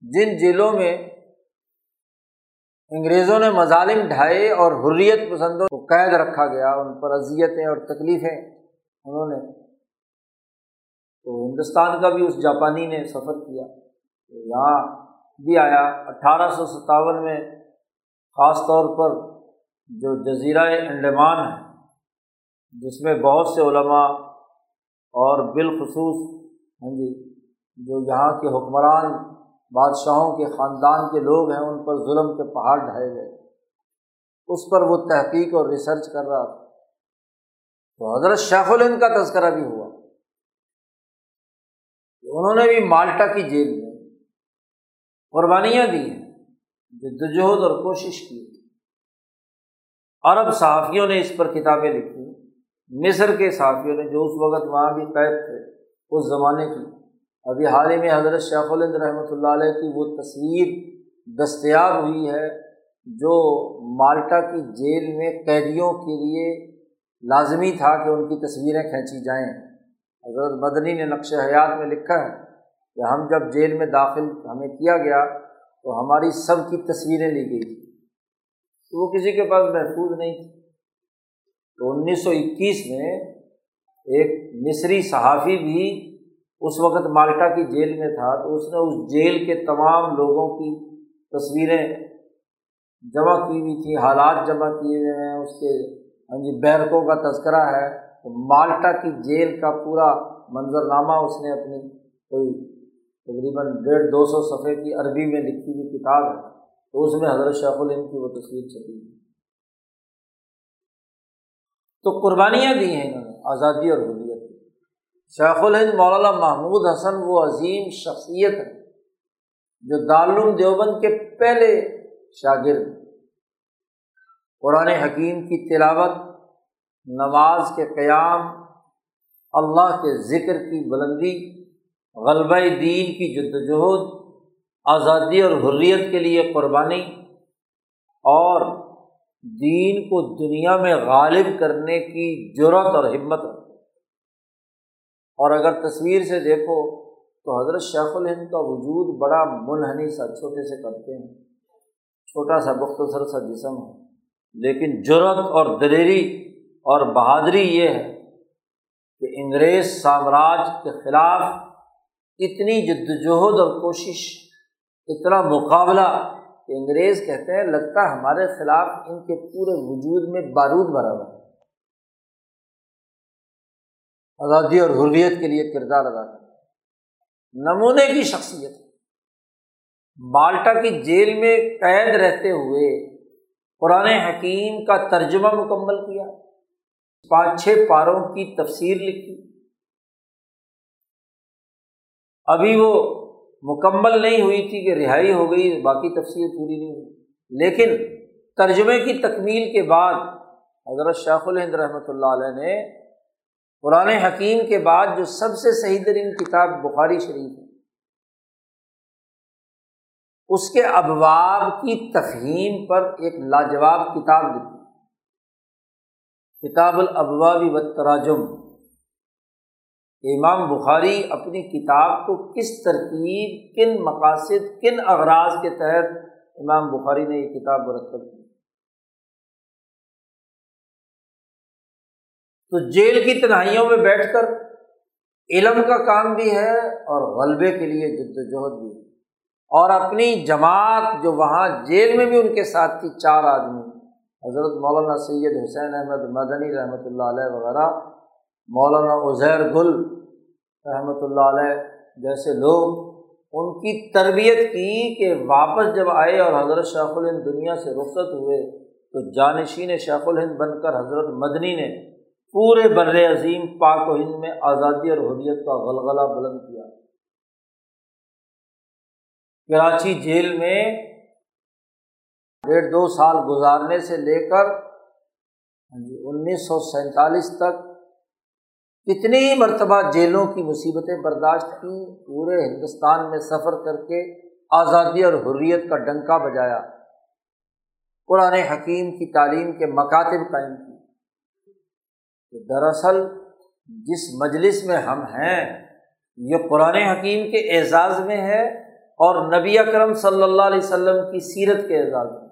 جن جیلوں میں انگریزوں نے مظالم ڈھائے اور حریت پسندوں کو قید رکھا گیا، ان پر اذیتیں اور تکلیفیں انہوں نے۔ تو ہندوستان کا بھی اس جاپانی نے سفر کیا۔ تو یہاں بھی آیا۔ اٹھارہ سو ستاون میں خاص طور پر جو جزیرۂ انڈیمان ہے، جس میں بہت سے علماء اور بالخصوص ہاں جی جو یہاں کے حکمران، بادشاہوں کے خاندان کے لوگ ہیں، ان پر ظلم کے پہاڑ ڈھائے گئے۔ اس پر وہ تحقیق اور ریسرچ کر رہا تھا۔ تو حضرت شیخ الہند کا تذکرہ بھی ہوا۔ انہوں نے بھی مالٹا کی جیل میں۔ قربانیاں دی ہیں جدوجہد اور کوشش کی عرب صحافیوں نے اس پر کتابیں لکھی مصر کے صحافیوں نے جو اس وقت وہاں بھی قید تھے، اس زمانے کی۔ ابھی حال ہی میں حضرت شیخ الند رحمۃ اللہ علیہ کی وہ تصویر دستیاب ہوئی ہے، جو مالٹا کی جیل میں قیدیوں کے لیے لازمی تھا کہ ان کی تصویریں کھینچی جائیں۔ حضرت مدنی نے نقش حیات میں لکھا ہے۔ کہ ہم جب جیل میں داخل ہمیں کیا گیا تو ہماری سب کی تصویریں لی گئی تھیں۔ تو وہ کسی کے پاس محفوظ نہیں تھی۔ تو انیس سو اکیس میں ایک مصری صحافی بھی اس وقت مالٹا کی جیل میں تھا تو اس نے اس جیل کے تمام لوگوں کی تصویریں جمع کی ہوئی تھیں، حالات جمع کیے ہوئے ہیں، اس کے ہاں جی بیرکوں کا تذکرہ ہے۔ تو مالٹا کی جیل کا پورا منظرنامہ اس نے اپنی کوئی تقریباً ڈیڑھ دو سو صفحے کی عربی میں لکھی ہوئی کتاب ہے، تو اس میں حضرت شیخ العلم کی وہ تصویر چھپی ہوئی۔ تو قربانیاں دی ہیں انہوں نے، آزادی اور حلیت شیخ الہند مولانا محمود حسن وہ عظیم شخصیت ہے جو دارالعلوم دیوبند کے پہلے شاگرد قرآن حکیم کی تلاوت، نماز کے قیام، اللہ کے ذکر کی بلندی غلبہ دین کی جد وجہد آزادی اور حریت کے لیے قربانی اور دین کو دنیا میں غالب کرنے کی جرت اور ہمت اور اگر تصویر سے دیکھو تو حضرت شیخ الہند کا وجود بڑا منحنی سا، چھوٹے سے کرتے ہیں۔ چھوٹا سا، مختصر سا جسم ہے۔ لیکن جرت اور دلیری اور بہادری یہ ہے کہ انگریز سامراج کے خلاف اتنی جد وجہد اور کوشش، اتنا مقابلہ کہ انگریز کہتے ہیں، لگتا ہمارے خلاف ان کے پورے وجود میں بارود بھرا ہوا ہے۔ آزادی اور حریت کے لیے کردار ادا کر نمونے کی شخصیت۔ بالٹا کی جیل میں قید رہتے ہوئے قرآن حکیم کا ترجمہ مکمل کیا۔ پانچ چھ پاروں کی تفسیر لکھی۔ ابھی وہ مکمل نہیں ہوئی تھی کہ رہائی ہو گئی، باقی تفصیل پوری نہیں ہوئی۔ لیکن ترجمے کی تکمیل کے بعد حضرت شاخ الہند رحمۃ اللہ علیہ نے قرآن حکیم کے بعد جو سب سے صحیح ترین کتاب بخاری شریف ہے، اس کے ابواب کی تفہیم پر ایک لاجواب کتاب لکھی۔ کتاب الابواب و تراجم امام بخاری اپنی کتاب کو کس ترتیب کن مقاصد، کن اغراض کے تحت امام بخاری نے یہ کتاب مرتب کی۔ تو جیل کی تنہائیوں میں بیٹھ کر علم کا کام بھی ہے اور غلبے کے لیے جد وجہد بھی ہے۔ اور اپنی جماعت جو وہاں جیل میں بھی ان کے ساتھ تھی، چار آدمی، حضرت مولانا سید حسین احمد مدنی رحمۃ اللہ علیہ وغیرہ مولانا عزیر گل رحمۃ اللہ علیہ جیسے لوگ ان کی تربیت کی کہ واپس جب آئے اور حضرت شاخ الہند دنیا سے رخصت ہوئے، تو جانشین شیخ الہند بن کر حضرت مدنی نے پورے بر عظیم پاک و ہند میں آزادی اور حریت کا غلغلہ بلند کیا۔ کراچی جیل میں ڈیڑھ دو سال گزارنے سے لے کر جی انیس سو سینتالیس تک کتنی مرتبہ جیلوں کی مصیبتیں برداشت کی پورے ہندوستان میں سفر کر کے آزادی اور حریت کا ڈنکا بجایا۔ قرآن حکیم کی تعلیم کے مکاتب قائم کی دراصل جس مجلس میں ہم ہیں، یہ قرآن حکیم کے اعزاز میں ہے اور نبی اکرم صلی اللہ علیہ وسلم کی سیرت کے اعزاز میں۔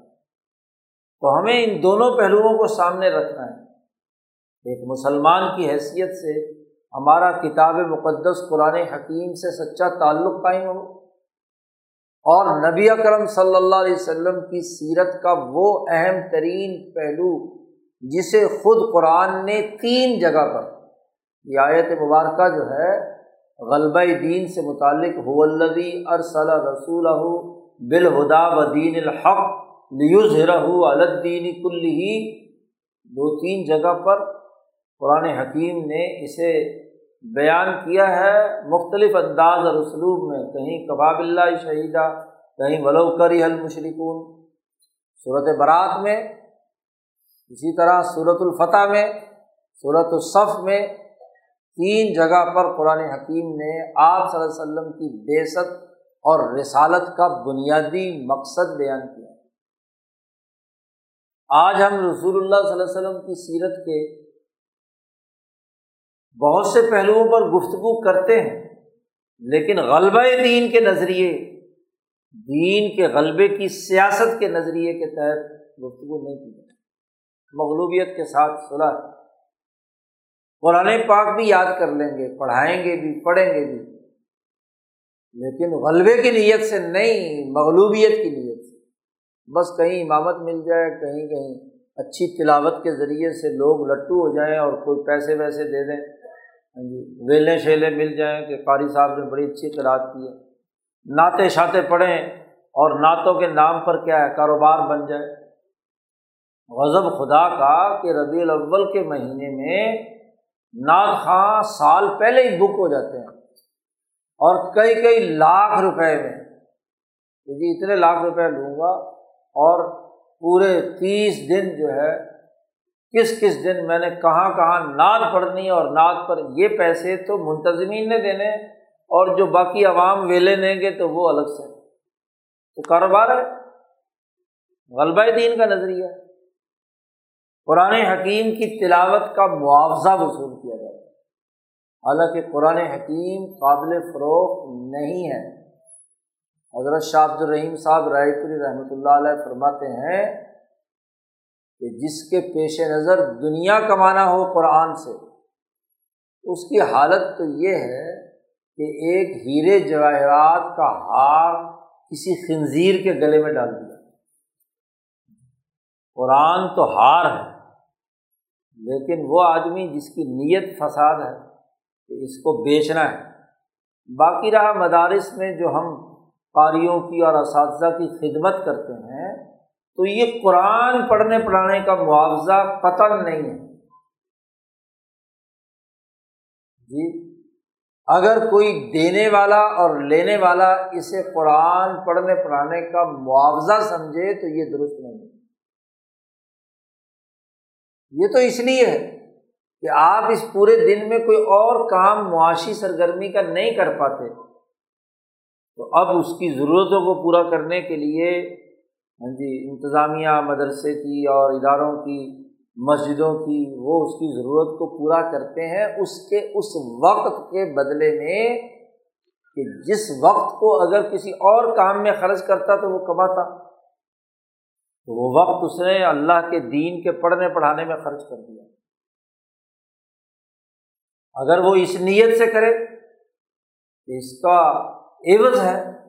تو ہمیں ان دونوں پہلوؤں کو سامنے رکھنا ہے۔ ایک مسلمان کی حیثیت سے ہمارا کتاب مقدس قرآن حکیم سے سچا تعلق قائم ہو۔ اور نبی اکرم صلی اللہ علیہ وسلم کی سیرت کا وہ اہم ترین پہلو جسے خود قرآن نے تین جگہ پر، یہ آیت مبارکہ جو ہے، غلبہ دین سے متعلق حلدی ارسل رسول بالہدا و دین الحق نیوز رہو الدین کل ہی دو تین جگہ پر قرآن حکیم نے اسے بیان کیا ہے مختلف انداز اور اسلوب میں، کہیں کباب اللہ شہیدہ، کہیں ولو کری المشرکون۔ صورت برات میں، اسی طرح صورت الفتح میں صورت الصف میں تین جگہ پر قرآن حکیم نے آپ صلی اللہ علیہ وسلم کی بیست اور رسالت کا بنیادی مقصد بیان کیا۔ آج ہم رسول اللہ صلی اللہ علیہ وسلم کی سیرت کے بہت سے پہلوؤں پر گفتگو کرتے ہیں، لیکن غلبہ دین کے نظریے، دین کے غلبے کی سیاست کے نظریے کے تحت گفتگو نہیں کی مغلوبیت کے ساتھ صلاح قرآن پاک بھی یاد کر لیں گے، پڑھائیں گے بھی، پڑھیں گے بھی۔ لیکن غلبے کی نیت سے نہیں، مغلوبیت کی نیت سے۔ بس کہیں امامت مل جائے، کہیں کہیں اچھی تلاوت کے ذریعے سے لوگ لٹو ہو جائیں اور کوئی پیسے ویسے دے دیں۔ ہاں جی ویلے شیلے مل جائیں کہ قاری صاحب نے بڑی اچھی تلاوت کی ہے۔ نعتیں شاطے پڑھیں اور نعتوں کے نام پر کیا ہے، کاروبار بن جائے۔ غضب خدا کا کہ ربیع الاول کے مہینے میں ناد خاں سال پہلے ہی بک ہو جاتے ہیں۔ اور کئی کئی لاکھ روپے میں۔ جی اتنے لاکھ روپے لوں گا اور پورے تیس دن جو ہے کس کس دن میں نے کہاں کہاں نعت پڑھنی اور نعت پر یہ پیسے تو منتظمین نے دینے اور جو باقی عوام ویلے لیں گے تو وہ الگ سے۔ تو کاروبار ہے۔ غلبہ دین کا نظریہ۔ قرآن حکیم کی تلاوت کا معاوضہ وصول کیا جائے۔ حالانکہ قرآن حکیم قابل فروغ نہیں ہے۔ حضرت شاہ عبد الرحیم صاحب رائے پوری رحمۃ اللہ علیہ فرماتے ہیں کہ جس کے پیش نظر دنیا کمانا ہو قرآن سے، اس کی حالت تو یہ ہے کہ ایک ہیرے جواہرات کا ہار کسی خنزیر کے گلے میں ڈال دیا۔ قرآن تو ہار ہے، لیکن وہ آدمی جس کی نیت فساد ہے کہ اس کو بیچنا ہے۔ باقی رہا مدارس میں جو ہم قاریوں کی اور اساتذہ کی خدمت کرتے ہیں تو یہ قرآن پڑھنے پڑھانے کا معاوضہ قطن نہیں ہے۔ جی اگر کوئی دینے والا اور لینے والا اسے قرآن پڑھنے پڑھانے کا معاوضہ سمجھے تو یہ درست نہیں یہ تو اس لیے ہے کہ آپ اس پورے دن میں کوئی اور کام معاشی سرگرمی کا نہیں کر پاتے۔ تو اب اس کی ضرورتوں کو پورا کرنے کے لیے ہاں جی انتظامیہ مدرسے کی اور اداروں کی، مسجدوں کی وہ اس کی ضرورت کو پورا کرتے ہیں اس کے اس وقت کے بدلے میں کہ جس وقت کو اگر کسی اور کام میں خرچ کرتا تو وہ کماتا۔ تو وہ وقت اس نے اللہ کے دین کے پڑھنے پڑھانے میں خرچ کر دیا۔ اگر وہ اس نیت سے کرے کہ اس کا عوض ہے۔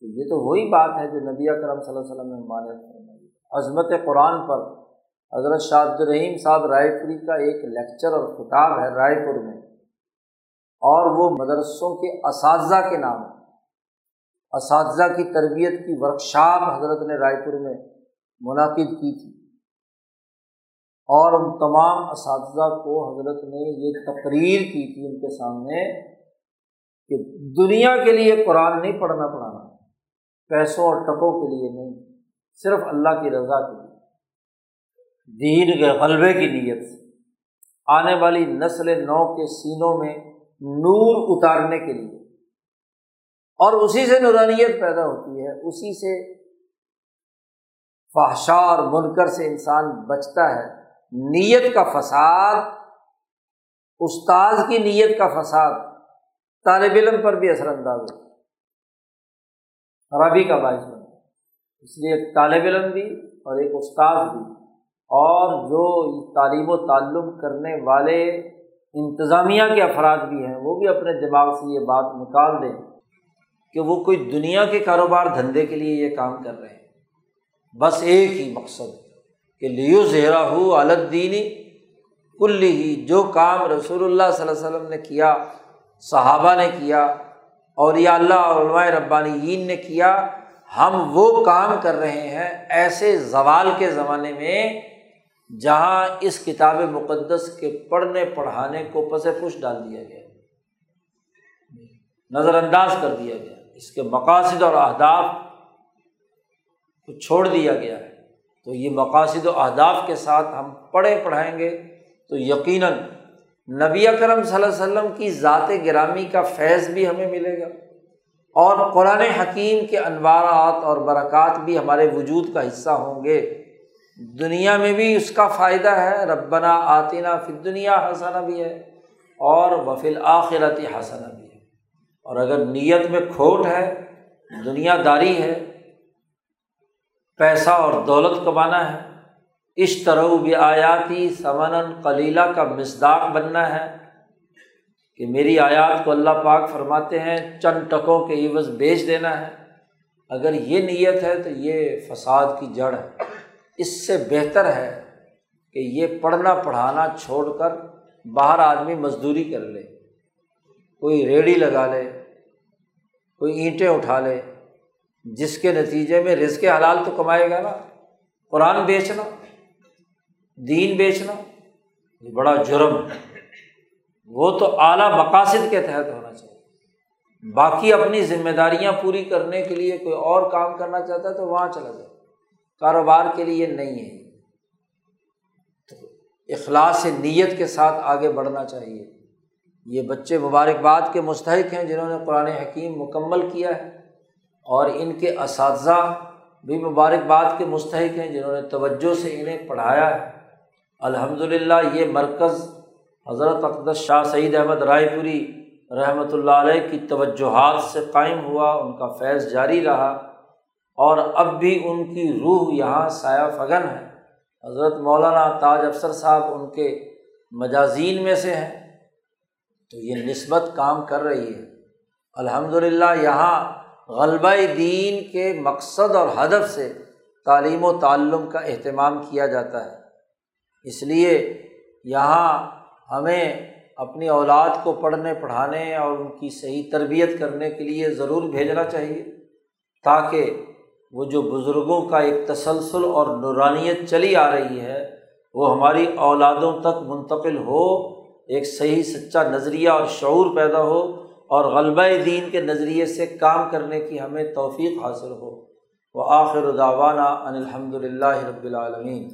تو یہ تو وہی بات ہے جو نبی کرم صلی اللہ علیہ وسلم نے مانے عظمت قرآن پر حضرت شاہ عبد الرحیم صاحب رائے پوری کا ایک لیکچر اور خطاب ہے رائے پور میں۔ اور وہ مدرسوں کے اساتذہ کے نام اساتذہ کی تربیت کی ورکشاپ حضرت نے رائے پور میں منعقد کی تھی۔ اور ان تمام اساتذہ کو حضرت نے یہ تقریر کی تھی ان کے سامنے کہ دنیا کے لیے قرآن نہیں پڑھنا پڑھانا۔ پیسوں اور ٹکوں کے لیے نہیں، صرف اللہ کی رضا کے لیے۔ دین کے غلبے کی نیت سے۔ آنے والی نسل نو کے سینوں میں نور اتارنے کے لیے۔ اور اسی سے نورانیت پیدا ہوتی ہے، اسی سے فحشا اور منکر سے انسان بچتا ہے۔ نیت کا فساد استاذ کی نیت کا فساد طالب علم پر بھی اثر انداز ہوتا ہے۔ خرابی کا باعث بنتا اس لیے ایک طالب علم بھی اور ایک استاذ بھی۔ اور جو تعلیم و تعلم کرنے والے انتظامیہ کے افراد بھی ہیں، وہ بھی اپنے دماغ سے یہ بات نکال دیں کہ وہ کوئی دنیا کے کاروبار دھندے کے لیے یہ کام کر رہے ہیں۔ بس ایک ہی مقصد کہ لیو زہرا ہو الدینی کل ہی جو کام رسول اللہ صلی اللہ علیہ وسلم نے کیا، صحابہ نے کیا اور یا اللہ علماء ربانی نے کیا، ہم وہ کام کر رہے ہیں ایسے زوال کے زمانے میں، جہاں اس کتاب مقدس کے پڑھنے، پڑھانے کو پس پش ڈال دیا گیا۔ نظر انداز کر دیا گیا۔ اس کے مقاصد اور اہداف کو چھوڑ دیا گیا۔ ہے تو یہ مقاصد و اہداف کے ساتھ ہم پڑھے، پڑھائیں گے۔ تو یقیناً نبی اکرم صلی اللہ علیہ وسلم کی ذات گرامی کا فیض بھی ہمیں ملے گا اور قرآن حکیم کے انوارات اور برکات بھی ہمارے وجود کا حصہ ہوں گے۔ دنیا میں بھی اس کا فائدہ ہے۔ ربنا آتینہ فی دنیا حسنا بھی ہے اور وفیل آخرتی حسنا بھی ہے۔ اور اگر نیت میں کھوٹ ہے، دنیا داری ہے، پیسہ اور دولت کمانا ہے اس طرح بھی آیاتی سمن کلیلہ کا مزداق بننا ہے کہ میری آیات کو اللہ پاک فرماتے ہیں، چند ٹکوں کے عوض بیچ دینا ہے۔ اگر یہ نیت ہے تو یہ فساد کی جڑ ہے۔ اس سے بہتر ہے کہ یہ پڑھنا پڑھانا چھوڑ کر باہر آدمی مزدوری کر لے، کوئی ریڑھی لگا لے، کوئی اینٹیں اٹھا لے، جس کے نتیجے میں رزق حلال تو کمائے گا نا۔ قرآن بیچنا دین بیچنا، یہ بڑا جرم ہے۔ وہ تو اعلیٰ مقاصد کے تحت ہونا چاہیے۔ باقی اپنی ذمہ داریاں پوری کرنے کے لیے کوئی اور کام کرنا چاہتا ہے تو وہاں چلا جائے۔ کاروبار کے لیے نہیں ہے۔ تو اخلاص نیت کے ساتھ آگے بڑھنا چاہیے۔ یہ بچے مبارکباد کے مستحق ہیں جنہوں نے قرآن حکیم مکمل کیا ہے۔ اور ان کے اساتذہ بھی مبارکباد کے مستحق ہیں جنہوں نے توجہ سے انہیں پڑھایا ہے۔ الحمد للہ یہ مرکز حضرت اقدس شاہ سعید احمد رائے پوری رحمۃ اللہ علیہ کی توجہات سے قائم ہوا، ان کا فیض جاری رہا اور اب بھی ان کی روح یہاں سایہ فگن ہے۔ حضرت مولانا تاج افسر صاحب ان کے مجازین میں سے ہیں۔ تو یہ نسبت کام کر رہی ہے۔ الحمد للہ یہاں غلبہ دین کے مقصد اور ہدف سے تعلیم و تعلم کا اہتمام کیا جاتا ہے۔ اس لیے یہاں ہمیں اپنی اولاد کو پڑھنے، پڑھانے اور ان کی صحیح تربیت کرنے کے لیے ضرور بھیجنا چاہیے تاکہ وہ جو بزرگوں کا ایک تسلسل اور نورانیت چلی آ رہی ہے، وہ ہماری اولادوں تک منتقل ہو، ایک صحیح سچا نظریہ اور شعور پیدا ہو اور غلبہ دین کے نظریے سے کام کرنے کی ہمیں توفیق حاصل ہو۔ وہ آخر داوانہ ان الحمد للہ رب العالمین۔